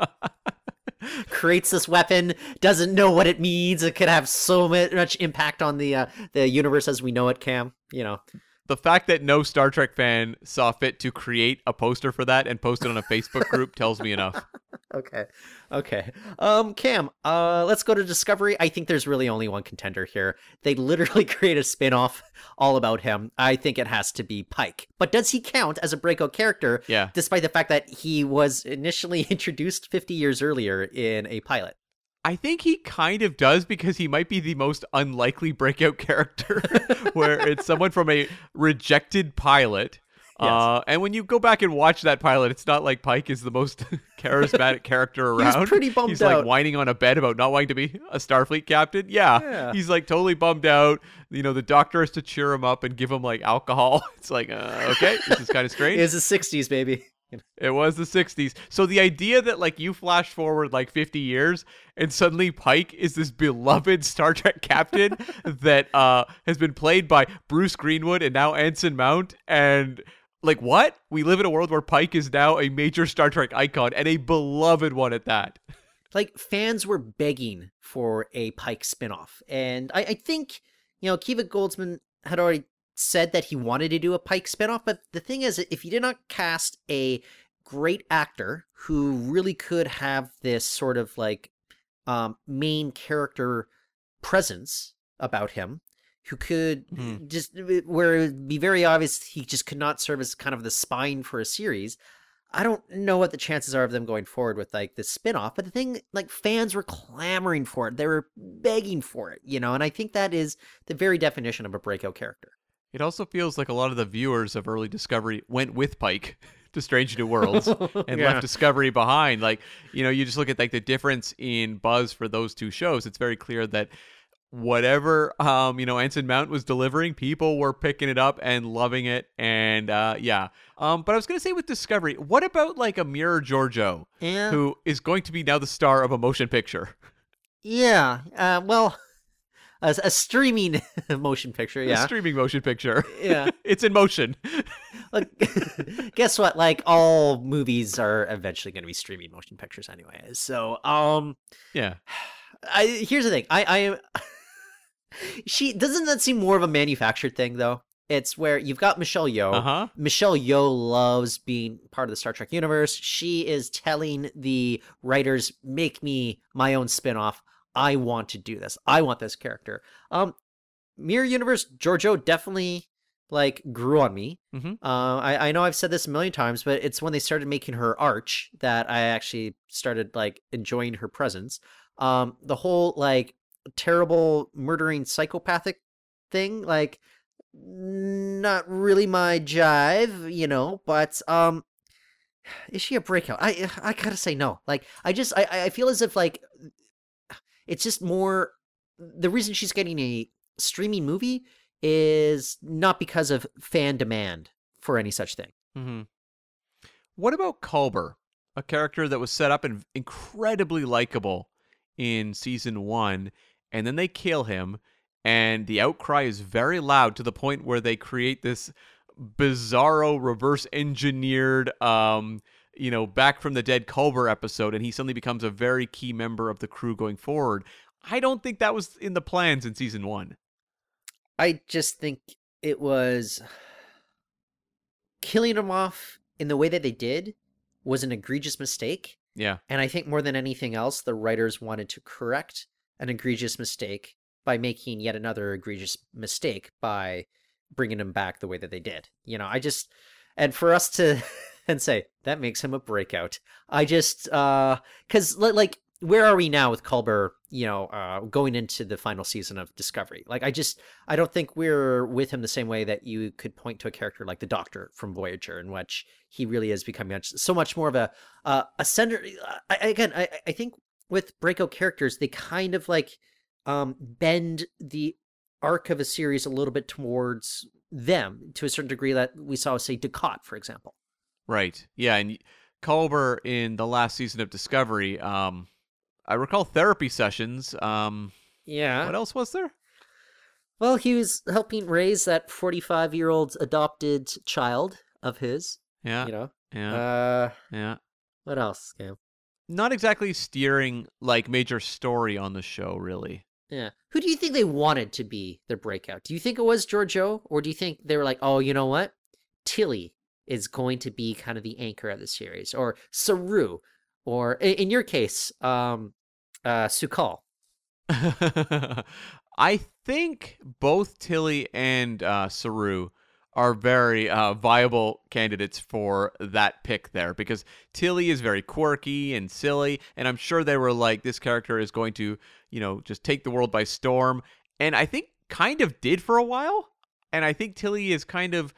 creates this weapon, doesn't know what it means. It could have so much impact on the uh, the universe as we know it. Cam, you know, the fact that no Star Trek fan saw fit to create a poster for that and post it on a Facebook group tells me enough. okay, okay. Um, Cam, uh, let's go to Discovery. I think there's really only one contender here. They literally create a spin-off all about him. I think it has to be Pike. But does he count as a breakout character? Yeah. Despite the fact that he was initially introduced 50 years earlier in a pilot. I think he kind of does because he might be the most unlikely breakout character, where it's someone from a rejected pilot. Yes. Uh, and when you go back and watch that pilot, it's not like Pike is the most charismatic character around. He was pretty bummed out. He's out. like whining on a bed about not wanting to be a Starfleet captain. Yeah, Yeah. he's like totally bummed out. You know, the doctor has to cheer him up and give him like alcohol. It's like, uh, okay, this is kind of strange. It was the 60s, baby. It was the 60s. So the idea that like you flash forward like 50 years and suddenly Pike is this beloved Star Trek captain that uh has been played by Bruce Greenwood and now Anson Mount and like what? We live in a world where Pike is now a major Star Trek icon and a beloved one at that. like fans were begging for a Pike spinoff, and I, I think you know Kiva Goldsman had already said that he wanted to do a Pike spinoff, but the thing is, if you did not cast a great actor who really could have this sort of like um, main character presence about him, who could Mhm. just where it would be very obvious he just could not serve as kind of the spine for a series. I don't know what the chances are of them going forward with like this spin-off, but the thing like fans were clamoring for it. They were begging for it, you know, and I think that is the very definition of a breakout character. It also feels like a lot of the viewers of early Discovery went with Pike to Strange New Worlds and Yeah. left Discovery behind. Like, you know, you just look at like the difference in buzz for those two shows. It's very clear that whatever um, you know, Anson Mount was delivering, people were picking it up and loving it. And uh yeah. Um, but I was gonna say with Discovery, what about like a Mirror Georgiou, Yeah. who is going to be now the star of a motion picture? Yeah. Uh, well, a, a streaming motion picture. Yeah, A streaming motion picture. Yeah. it's in motion. Like, guess what? Like all movies are eventually going to be streaming motion pictures anyway. So, um, yeah. I here's the thing. I I am. she doesn't that seem more of a manufactured thing though? It's where you've got Michelle Yeoh. Uh-huh. Michelle Yeoh loves being part of the Star Trek universe. She is telling the writers, "Make me my own spin-off. I want to do this. I want this character." Um, Mirror Universe Georgiou definitely like grew on me. Mhm. Uh, I I know I've said this a million times, but it's when they started making her arch that I actually started like enjoying her presence. Um, the whole like terrible murdering psychopathic thing, like not really my jive, you know, but um is she a breakout? I I gotta say no. Like I just I I feel as if like it's just more the reason she's getting a streaming movie is not because of fan demand for any such thing. Mm-hmm. What about Culber, a character that was set up and incredibly likable in season one, and then they kill him, and the outcry is very loud to the point where they create this bizarro reverse engineered um you know back from the dead culber episode and he suddenly becomes a very key member of the crew going forward i don't think that was in the plans in season one I just think it was killing him off in the way that they did was an egregious mistake. yeah And I think more than anything else, the writers wanted to correct an egregious mistake by making yet another egregious mistake by bringing him back the way that they did. You know, I just, and for us to and say that makes him a breakout. I just, uh, because like, where are we now with Culber? You know, uh, going into the final season of Discovery. Like, I just, I don't think we're with him the same way that you could point to a character like the Doctor from Voyager, in which he really is becoming so much more of a uh, a center. I, again, I, I think with breakout characters, they kind of like um, bend the arc of a series a little bit towards them to a certain degree that we saw, say, Dukat, for example. Right yeah and culber in the last season of discovery um i recall therapy sessions um Yeah. what else was there Well, he was helping raise that 45 year old adopted child of his, yeah you know. yeah Uh, yeah what else, Cam? not exactly steering like major story on the show really Yeah. Who do you think they wanted to be their breakout? Do you think it was Georgiou, or do you think they were like, oh, you know what? Tilly is going to be kind of the anchor of the series, or Saru, or in your case, um, uh, Su'Kal. I think both Tilly and uh, Saru are very uh, viable candidates for that pick there because Tilly is very quirky and silly, and I'm sure they were like, this character is going to, you know, just take the world by storm. And I think kind of did for a while. And I think Tilly is kind of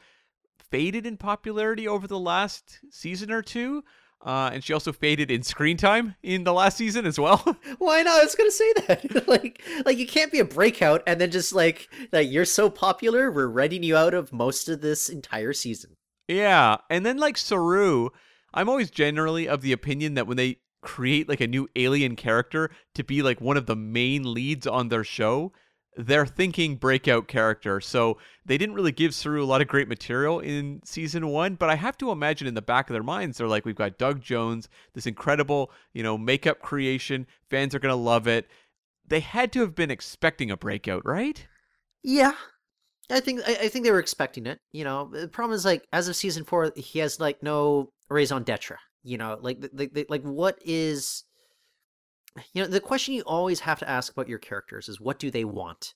faded in popularity over the last season or two. Uh, and she also faded in screen time in the last season as well. Why not? I was gonna say that. like, like you can't be a breakout and then just like that. You're so popular, we're writing you out of most of this entire season. Yeah, and then like Saru, I'm always generally of the opinion that when they create like a new alien character to be like one of the main leads on their show, they're thinking breakout character. So they didn't really give Saru a lot of great material in season one, but I have to imagine in the back of their minds, they're like, we've got Doug Jones, this incredible, you know, makeup creation. Fans are gonna love it. They had to have been expecting a breakout, right? Yeah. I think I, I think they were expecting it. You know, the problem is like as of season four, he has like no raison d'etre. You know, like the- like what is, you know, the question you always have to ask about your characters is what do they want.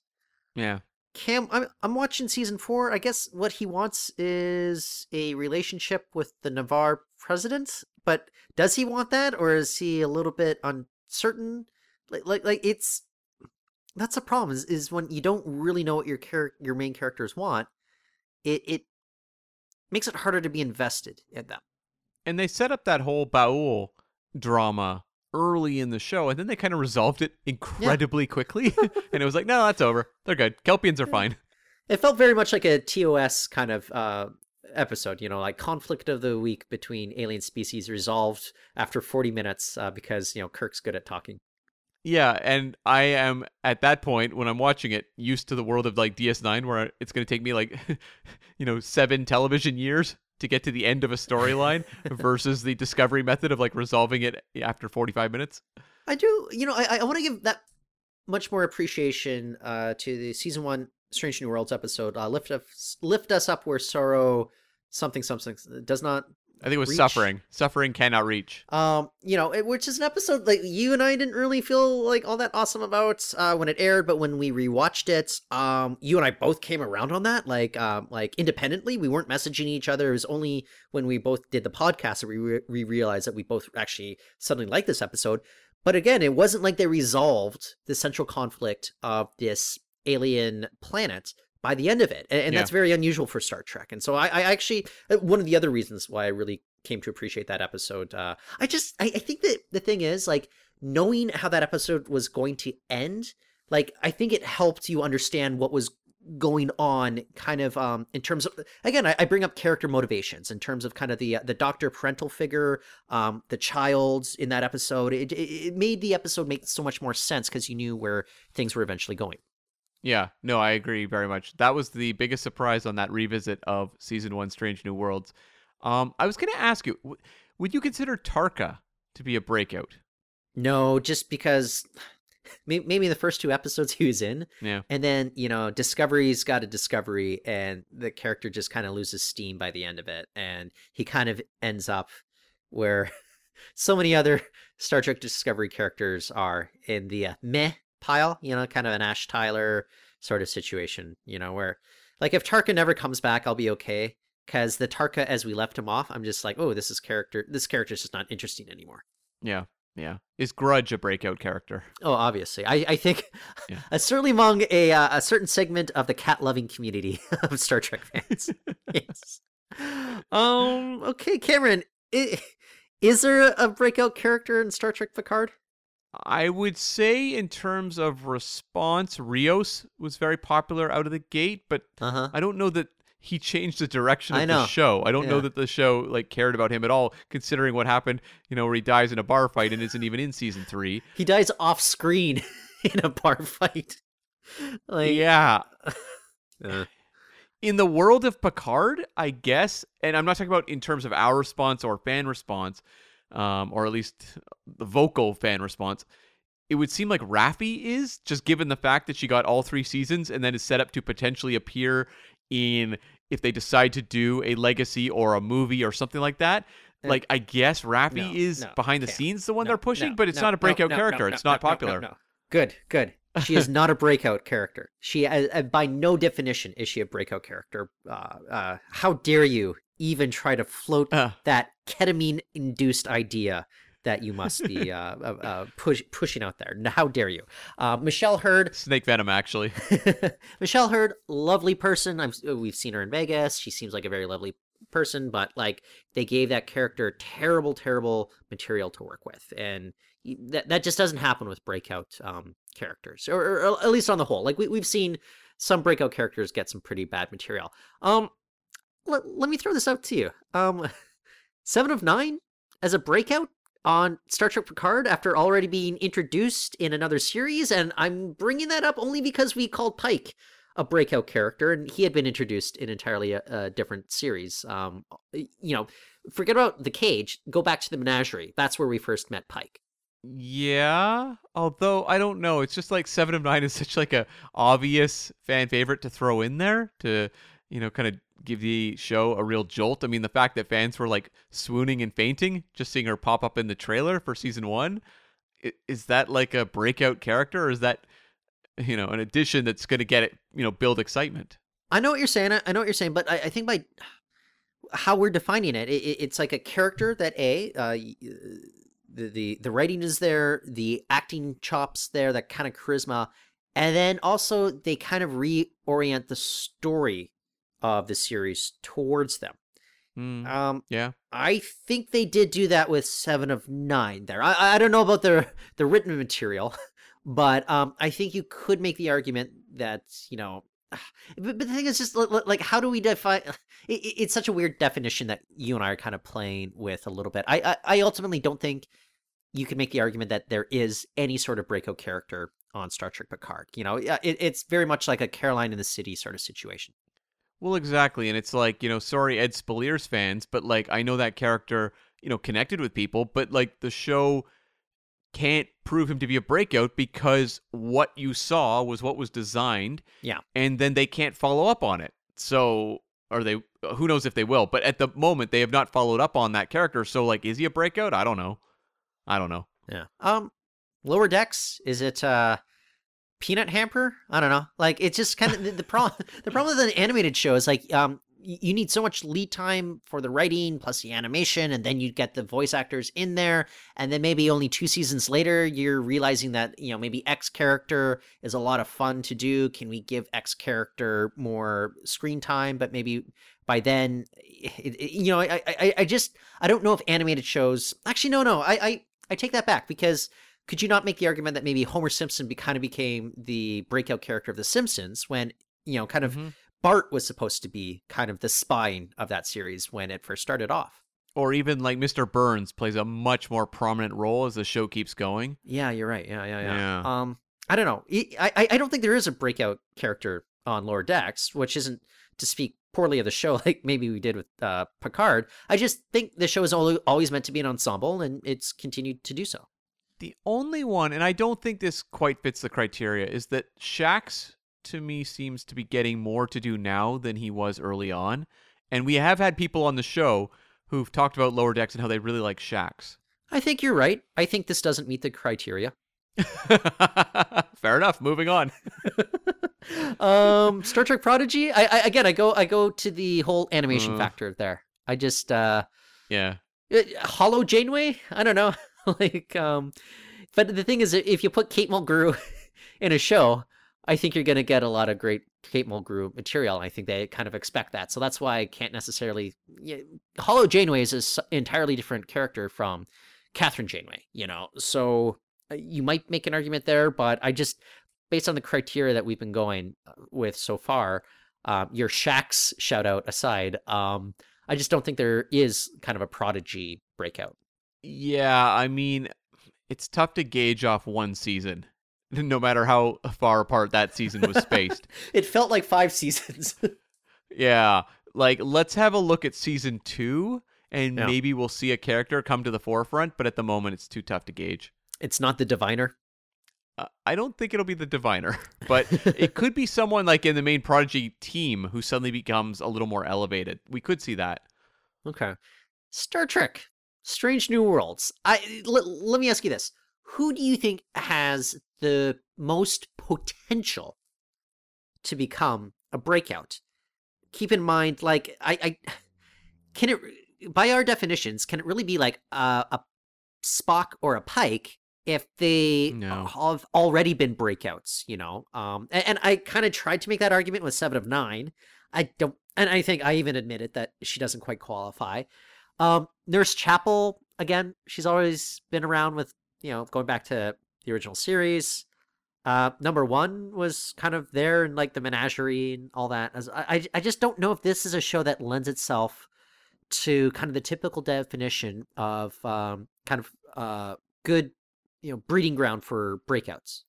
Yeah. Cam, I'm I'm watching season four. I guess what he wants is a relationship with the Ni'Var president. But does he want that, or is he a little bit uncertain? Like like like it's that's a problem. Is is when you don't really know what your char- your main characters want. It it makes it harder to be invested in them. and they set up that whole Ba'ul drama early in the show, and then they kind of resolved it incredibly quickly. and it was like, no, that's over. They're good. Kelpians are fine. It felt very much like a TOS kind of uh, episode, you know, like conflict of the week between alien species resolved after 40 minutes uh, because, you know, Kirk's good at talking. Yeah, and I am at that point when I'm watching it used to the world of like DS9, where it's going to take me like, you know, seven television years to get to the end of a storyline versus the discovery method of like resolving it after 45 minutes. I do, you know, I, I want to give that much more appreciation uh, to the season one Strange New Worlds episode. Uh, lift us, lift us up where sorrow something something does not I think it was Reach. suffering. Suffering cannot reach. um you know it, which is an episode like you and i didn't really feel like all that awesome about uh when it aired but when we rewatched it um you and i both came around on that like um like independently we weren't messaging each other it was only when we both did the podcast that we, re- we realized that we both actually suddenly liked this episode but again it wasn't like they resolved the central conflict of this alien planet by the end of it and, and Yeah. that's very unusual for star trek and so I, I actually uh, one of the other reasons why i really came to appreciate that episode. Uh, I just I, I think that the thing is like knowing how that episode was going to end. Like I think it helped you understand what was going on kind of um in terms of again I, I bring up character motivations in terms of kind of the uh, the doctor parental figure um the child in that episode it, it, it made the episode make so much more sense because you knew where things were eventually going Yeah, no, I agree very much. That was the biggest surprise on that revisit of season one, Strange New Worlds. Um, I was going to ask you, w- would you consider Tarka to be a breakout? no just because maybe the first two episodes he was in Yeah, and then you know discovery's got a discovery and the character just kind of loses steam by the end of it and he kind of ends up where so many other star trek discovery characters are in the uh, meh pile you know kind of an ash tyler sort of situation you know where like if tarka never comes back i'll be okay because the tarka as we left him off i'm just like oh this is character this character's just not interesting anymore yeah, yeah. Is Grudge a breakout character? Oh, obviously. I, I think Yeah. uh, certainly among a uh, a certain segment of the cat loving community of Star Trek fans. yes. Um. Okay, Cameron. i- Is there a breakout character in Star Trek Picard? I would say, in terms of response, Rios was very popular out of the gate, but Uh huh. I don't know that he changed the direction of the show. I don't know that the show like cared about him at all, considering what happened. You know, where he dies in a bar fight and isn't even in season three. He dies off screen in a bar fight. Like, yeah, uh, in the world of Picard, I guess, and I'm not talking about in terms of our response or fan response, um, or at least the vocal fan response. It would seem like Raffi is just given the fact that she got all three seasons and then is set up to potentially appear in if they decide to do a legacy or a movie or something like that. Uh, Like I guess Raffi no, is no, behind the Cam, scenes the one no, they're pushing, but it's no, not a breakout character. it's no, not no, no, popular. Good, good. She is not a breakout character. She, uh, uh, by no definition, is she a breakout character. Uh, uh, how dare you even try to float Uh. That ketamine-induced idea that you must be uh, uh, uh, push, pushing out there? How dare you? Uh, Michelle Hurd, Snake Venom, actually. Michelle Hurd, lovely person. I've we've seen her in Vegas. She seems like a very lovely person, but like they gave that character terrible, terrible material to work with, and that that just doesn't happen with breakout um, characters, or, or at least on the whole. Like we we've seen some breakout characters get some pretty bad material. Um, let, let me throw this out to you. Um, Seven of Nine as a breakout on Star Trek Picard after already being introduced in another series, and I'm bringing that up only because we called Pike a breakout character, and he had been introduced in entirely a, a different series. Um, you know, forget about the cage. Go back to the menagerie. That's where we first met Pike. Yeah, although I don't know, it's just like Seven of Nine is such like a obvious fan favorite to throw in there to, you know, kind of give the show a real jolt. I mean, the fact that fans were like swooning and fainting just seeing her pop up in the trailer for season one is that like a breakout character, or is that, you know, an addition that's going to get it, you know, build excitement? I know what you're saying. I know what you're saying, but I, I think by how we're defining it, it, it- it's like a character that a uh, uh, the the the writing is there, the acting chops there, that kind of charisma, and then also they kind of reorient the story of the series towards them. Hmm, Um, yeah, I think they did do that with Seven of Nine. There, I, I don't know about the the written material, but um, I think you could make the argument that you know. But, but the thing is, just li- li- like, how do we define? It, it- it's such a weird definition that you and I are kind of playing with a little bit. I, I, I ultimately don't think you can make the argument that there is any sort of breakout character on Star Trek Picard. You know, Yeah, it, it's very much like a Caroline in the City sort of situation. Well, exactly. And it's like, you know, sorry, Ed Speleers fans, but like, I know that character, you know, connected with people, but like, the show can't prove him to be a breakout because what you saw was what was designed. Yeah. And then they can't follow up on it. So, are they, who knows if they will, but at the moment, they have not followed up on that character. So, like, is he a breakout? I don't know. I don't know. Yeah. Um, lower decks. Is it uh, peanut hamper? I don't know. Like it's just kind of the, the problem. The problem with an animated show is like um, you need so much lead time for the writing plus the animation, and then you get the voice actors in there, and then maybe only two seasons later you're realizing that you know maybe X character is a lot of fun to do. Can we give X character more screen time? But maybe by then, it, it- you know, I, I I just I don't know if animated shows. Actually, no, no, I I I take that back because could you not make the argument that maybe Homer Simpson be, kind of became the breakout character of The Simpsons when you know kind of Mhm. Bart was supposed to be kind of the spine of that series when it first started off. Or even like Mr. Burns plays a much more prominent role as the show keeps going. Yeah, you're right. Yeah, yeah, yeah. Yeah. Um, I don't know. I, I I don't think there is a breakout character on Lower Decks, which isn't to speak poorly of the show, like maybe we did with uh, Picard. I just think the show is al- always meant to be an ensemble, and it's continued to do so. The only one, and I don't think this quite fits the criteria, is that Shax to me seems to be getting more to do now than he was early on. And we have had people on the show who've talked about Lower Decks and how they really like Shax. I think you're right. I think this doesn't meet the criteria. Fair enough. Moving on. um, Star Trek Prodigy. I, I again, I go I go to the whole animation Uh. factor there. I just uh, Yeah. Uh, Holo Janeway? I don't know. like, um, but the thing is, if you put Kate Mulgrew in a show, I think you're going to get a lot of great Kate Mulgrew material. I think they kind of expect that. So that's why I can't necessarily. Yeah, Holo Janeway is an entirely different character from Kathryn Janeway, you know? So uh, you might make an argument there, but I just, based on the criteria that we've been going uh, with so far, um, your Shax shout out aside, um, I just don't think there is kind of a prodigy breakout. Yeah. I mean, it's tough to gauge off one season, no matter how far apart that season was spaced. It felt like five seasons. Yeah, like let's have a look at season two, and Yeah. maybe we'll see a character come to the forefront. But at the moment, it's too tough to gauge. it's not the diviner. Uh, I don't think it'll be the diviner, but it could be someone like in the main prodigy team who suddenly becomes a little more elevated. We could see that. Okay. Star Trek, Strange New Worlds. I l- let me ask you this: Who do you think has the most potential to become a breakout? Keep in mind, like I, I can it by our definitions, can it really be like a, a Spock or a Pike if they No. have already been breakouts? You know, um, and, and I kind of tried to make that argument with Seven of Nine. I don't, and I think I even admitted that she doesn't quite qualify. Um, Nurse Chapel again, she's always been around with you know going back to the original series. Uh, number one was kind of there in like the menagerie and all that. As I, I, just don't know if this is a show that lends itself to kind of the typical definition of um, kind of uh, good, you know, breeding ground for breakouts.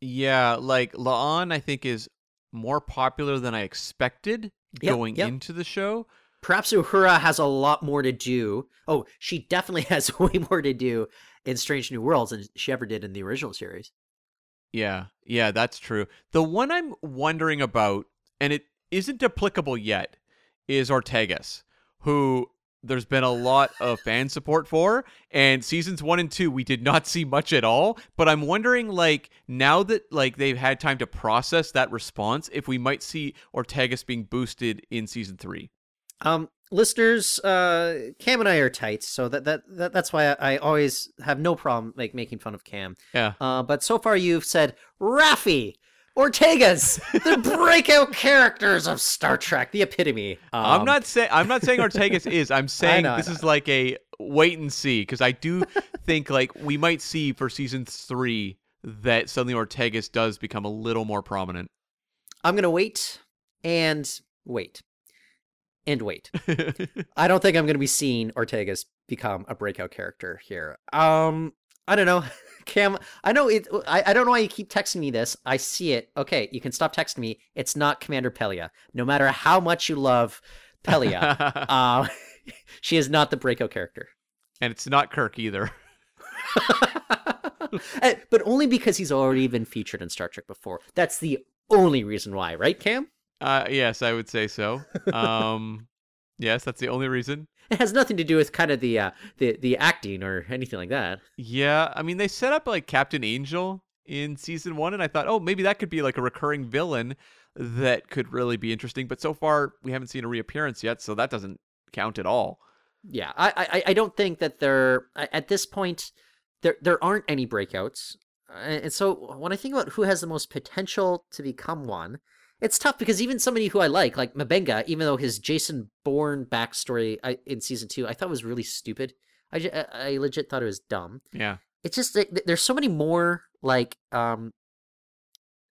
Yeah, like La'an, I think is more popular than I expected Yep, going yep. into the show. Perhaps Uhura has a lot more to do. Oh, she definitely has way more to do in Strange New Worlds than she ever did in the original series. Yeah, yeah, that's true. The one I'm wondering about, and it isn't applicable yet, is Ortegas, who there's been a lot of fan support for, and seasons one and two we did not see much at all. But I'm wondering, like, now that like they've had time to process that response, if we might see Ortegas being boosted in season three. Um, listeners, uh, Cam and I are tight, so that that, that that's why I, I always have no problem like making fun of Cam. Yeah. Uh, but so far you've said Raffi, Ortegas, the breakout characters of Star Trek, the epitome. I'm Um, not saying I'm not saying Ortegas is. I'm saying know, this is like a wait and see because I do think like we might see for season three that suddenly Ortegas does become a little more prominent. I'm gonna wait and wait and wait. I don't think I'm going to be seeing Ortegas become a breakout character here. Um, I don't know. Cam, I know it. I, I don't know why you keep texting me this. I see it. Okay, you can stop texting me. It's not Commander Pelia. No matter how much you love Pelia, uh, she is not the breakout character. and it's not Kirk either. Eh, but only because he's already been featured in Star Trek before. That's the only reason why, right, Cam? Uh, yes, I would say so. Um, yes, that's the only reason. It has nothing to do with kind of the uh, the the acting or anything like that. Yeah, I mean they set up like Captain Angel in season one, and I thought, oh, maybe that could be like a recurring villain that could really be interesting. But so far, we haven't seen a reappearance yet, so that doesn't count at all. Yeah, I, I I don't think that there at this point there there aren't any breakouts, and so when I think about who has the most potential to become one, it's tough because even somebody who I like, like M'Benga, even though his Jason Bourne backstory I, in season two, I thought was really stupid. I, I legit thought it was dumb. Yeah. It's just that th- there's so many more like um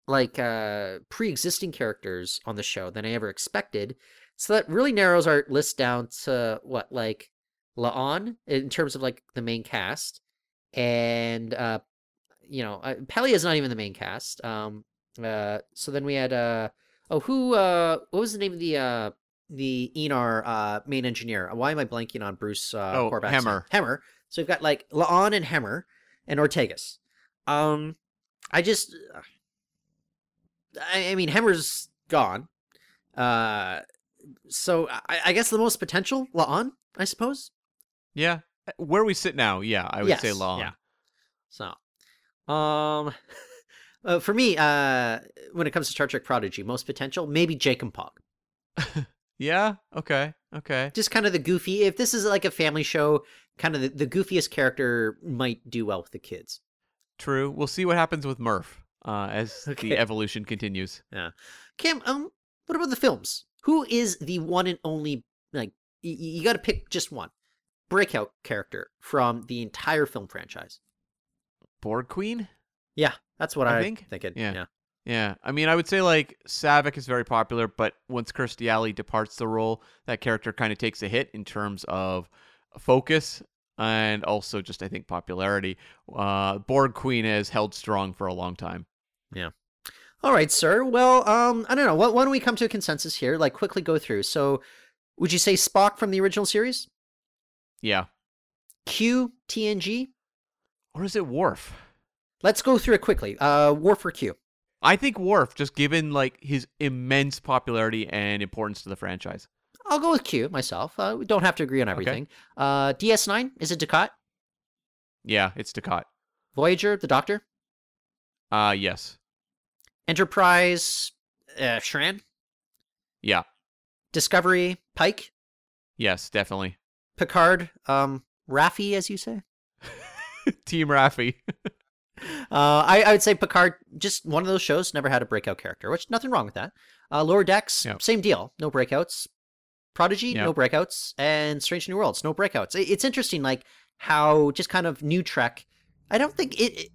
like uh pre-existing characters on the show than I ever expected. So that really narrows our list down to what like La'an in terms of like the main cast, and uh you know uh, Pelia is not even the main cast. Um uh so then we had uh oh who uh what was the name of the uh the Aenar uh main engineer? Why am I blanking on Bruce uh Oh, name? Hemmer. Hemmer. So we've got like La'an and Hemmer and Ortegas. Um I just I, I mean Hemmer's gone. Uh so I, I guess the most potential La'an, I suppose. Yeah. Where we sit now, yeah, I would say Yes, La'an. yeah. So, um, uh, for me, uh, when it comes to Star Trek Prodigy, most potential maybe Jankom Pog. Yeah. Okay. Okay. Just kind of the goofy. If this is like a family show, kind of the, the goofiest character might do well with the kids. True. We'll see what happens with Murf uh, as Okay. the evolution continues. Yeah. Cam, um, what about the films? Who is the one and only like y- you got to pick just one breakout character from the entire film franchise? Borg Queen. Yeah, that's what I I, think? Thinking. Yeah. yeah. Yeah, I mean, I would say like Saavik is very popular, but once Kirstie Alley departs the role, that character kind of takes a hit in terms of focus and also just I think popularity. Uh, Borg Queen has held strong for a long time. Yeah. All right, sir. Well, um, I don't know. Why, why don't we come to a consensus here? Like, quickly go through. So, would you say Spock from the original series? Yeah, Q, TNG? or is it Worf? Let's go through it quickly. Uh, Worf or Q. I think Worf, just given like his immense popularity and importance to the franchise. I'll go with Q myself. Uh, we don't have to agree on everything. Uh, DS9 is it Dukat? Yeah, it's Dukat. Voyager, the Doctor. Uh yes, Enterprise, uh, Shran. yeah, Discovery, Pike. yes, definitely. Picard, um, Raffi, as you say. Team Raffi. Uh, I, I would say Picard, just one of those shows, never had a breakout character, which nothing wrong with that. Uh, Lower Decks, Yep. same deal, no breakouts. Prodigy, no breakouts, and Strange New Worlds, no breakouts. It- It's interesting, like how just kind of new Trek. I don't think it, it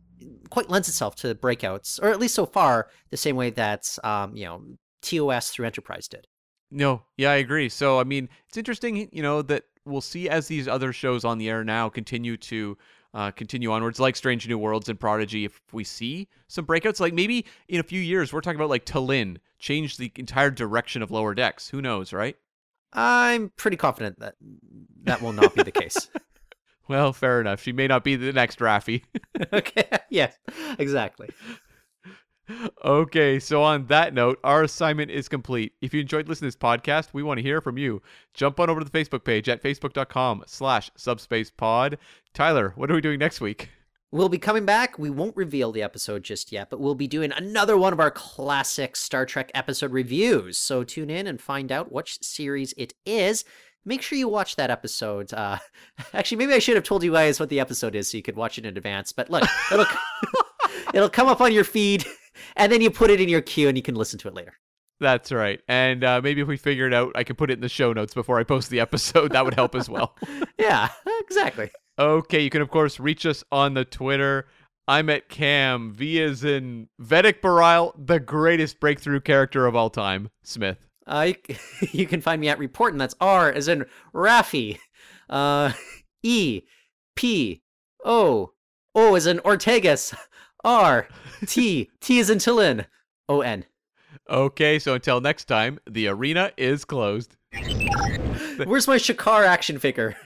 quite lends itself to breakouts, or at least so far, the same way that um, you know TOS through Enterprise did. No, yeah, I agree. So, I mean, it's interesting, you know, that we'll see as these other shows on the air now continue to uh, continue onwards, like Strange New Worlds and Prodigy. If we see some breakouts, like maybe in a few years, we're talking about like T'Lyn change the entire direction of Lower Decks. Who knows, right? I'm pretty confident that that will not be the case. Well, fair enough. She may not be the next Raffi. okay, yes, exactly. Okay, so on that note, our assignment is complete. If you enjoyed listening to this podcast, we want to hear from you. Jump on over to the Facebook page at facebook.com slash subspacepod. Tyler, what are we doing next week? We'll be coming back. We won't reveal the episode just yet, but we'll be doing another one of our classic Star Trek episode reviews. So tune in and find out which series it is. Make sure you watch that episode. Uh, actually, maybe I should have told you guys what the episode is so you could watch it in advance. But look, it'll it'll come up on your feed, and then you put it in your queue, and you can listen to it later. That's right. And uh, maybe if we figure it out, I can put it in the show notes before I post the episode. That would help as well. Yeah, exactly. Okay, you can of course reach us on the Twitter. I'm at Cam. V is in Vedek Bareil, the greatest breakthrough character of all time. Smith. Uh, you, you can find me at reporting. That's R as in Raffi. Uh, E P O O as in Ortegas. R T T as in Tillin. O N. Okay, so until next time, the arena is closed. Where's my Shakaar action figure?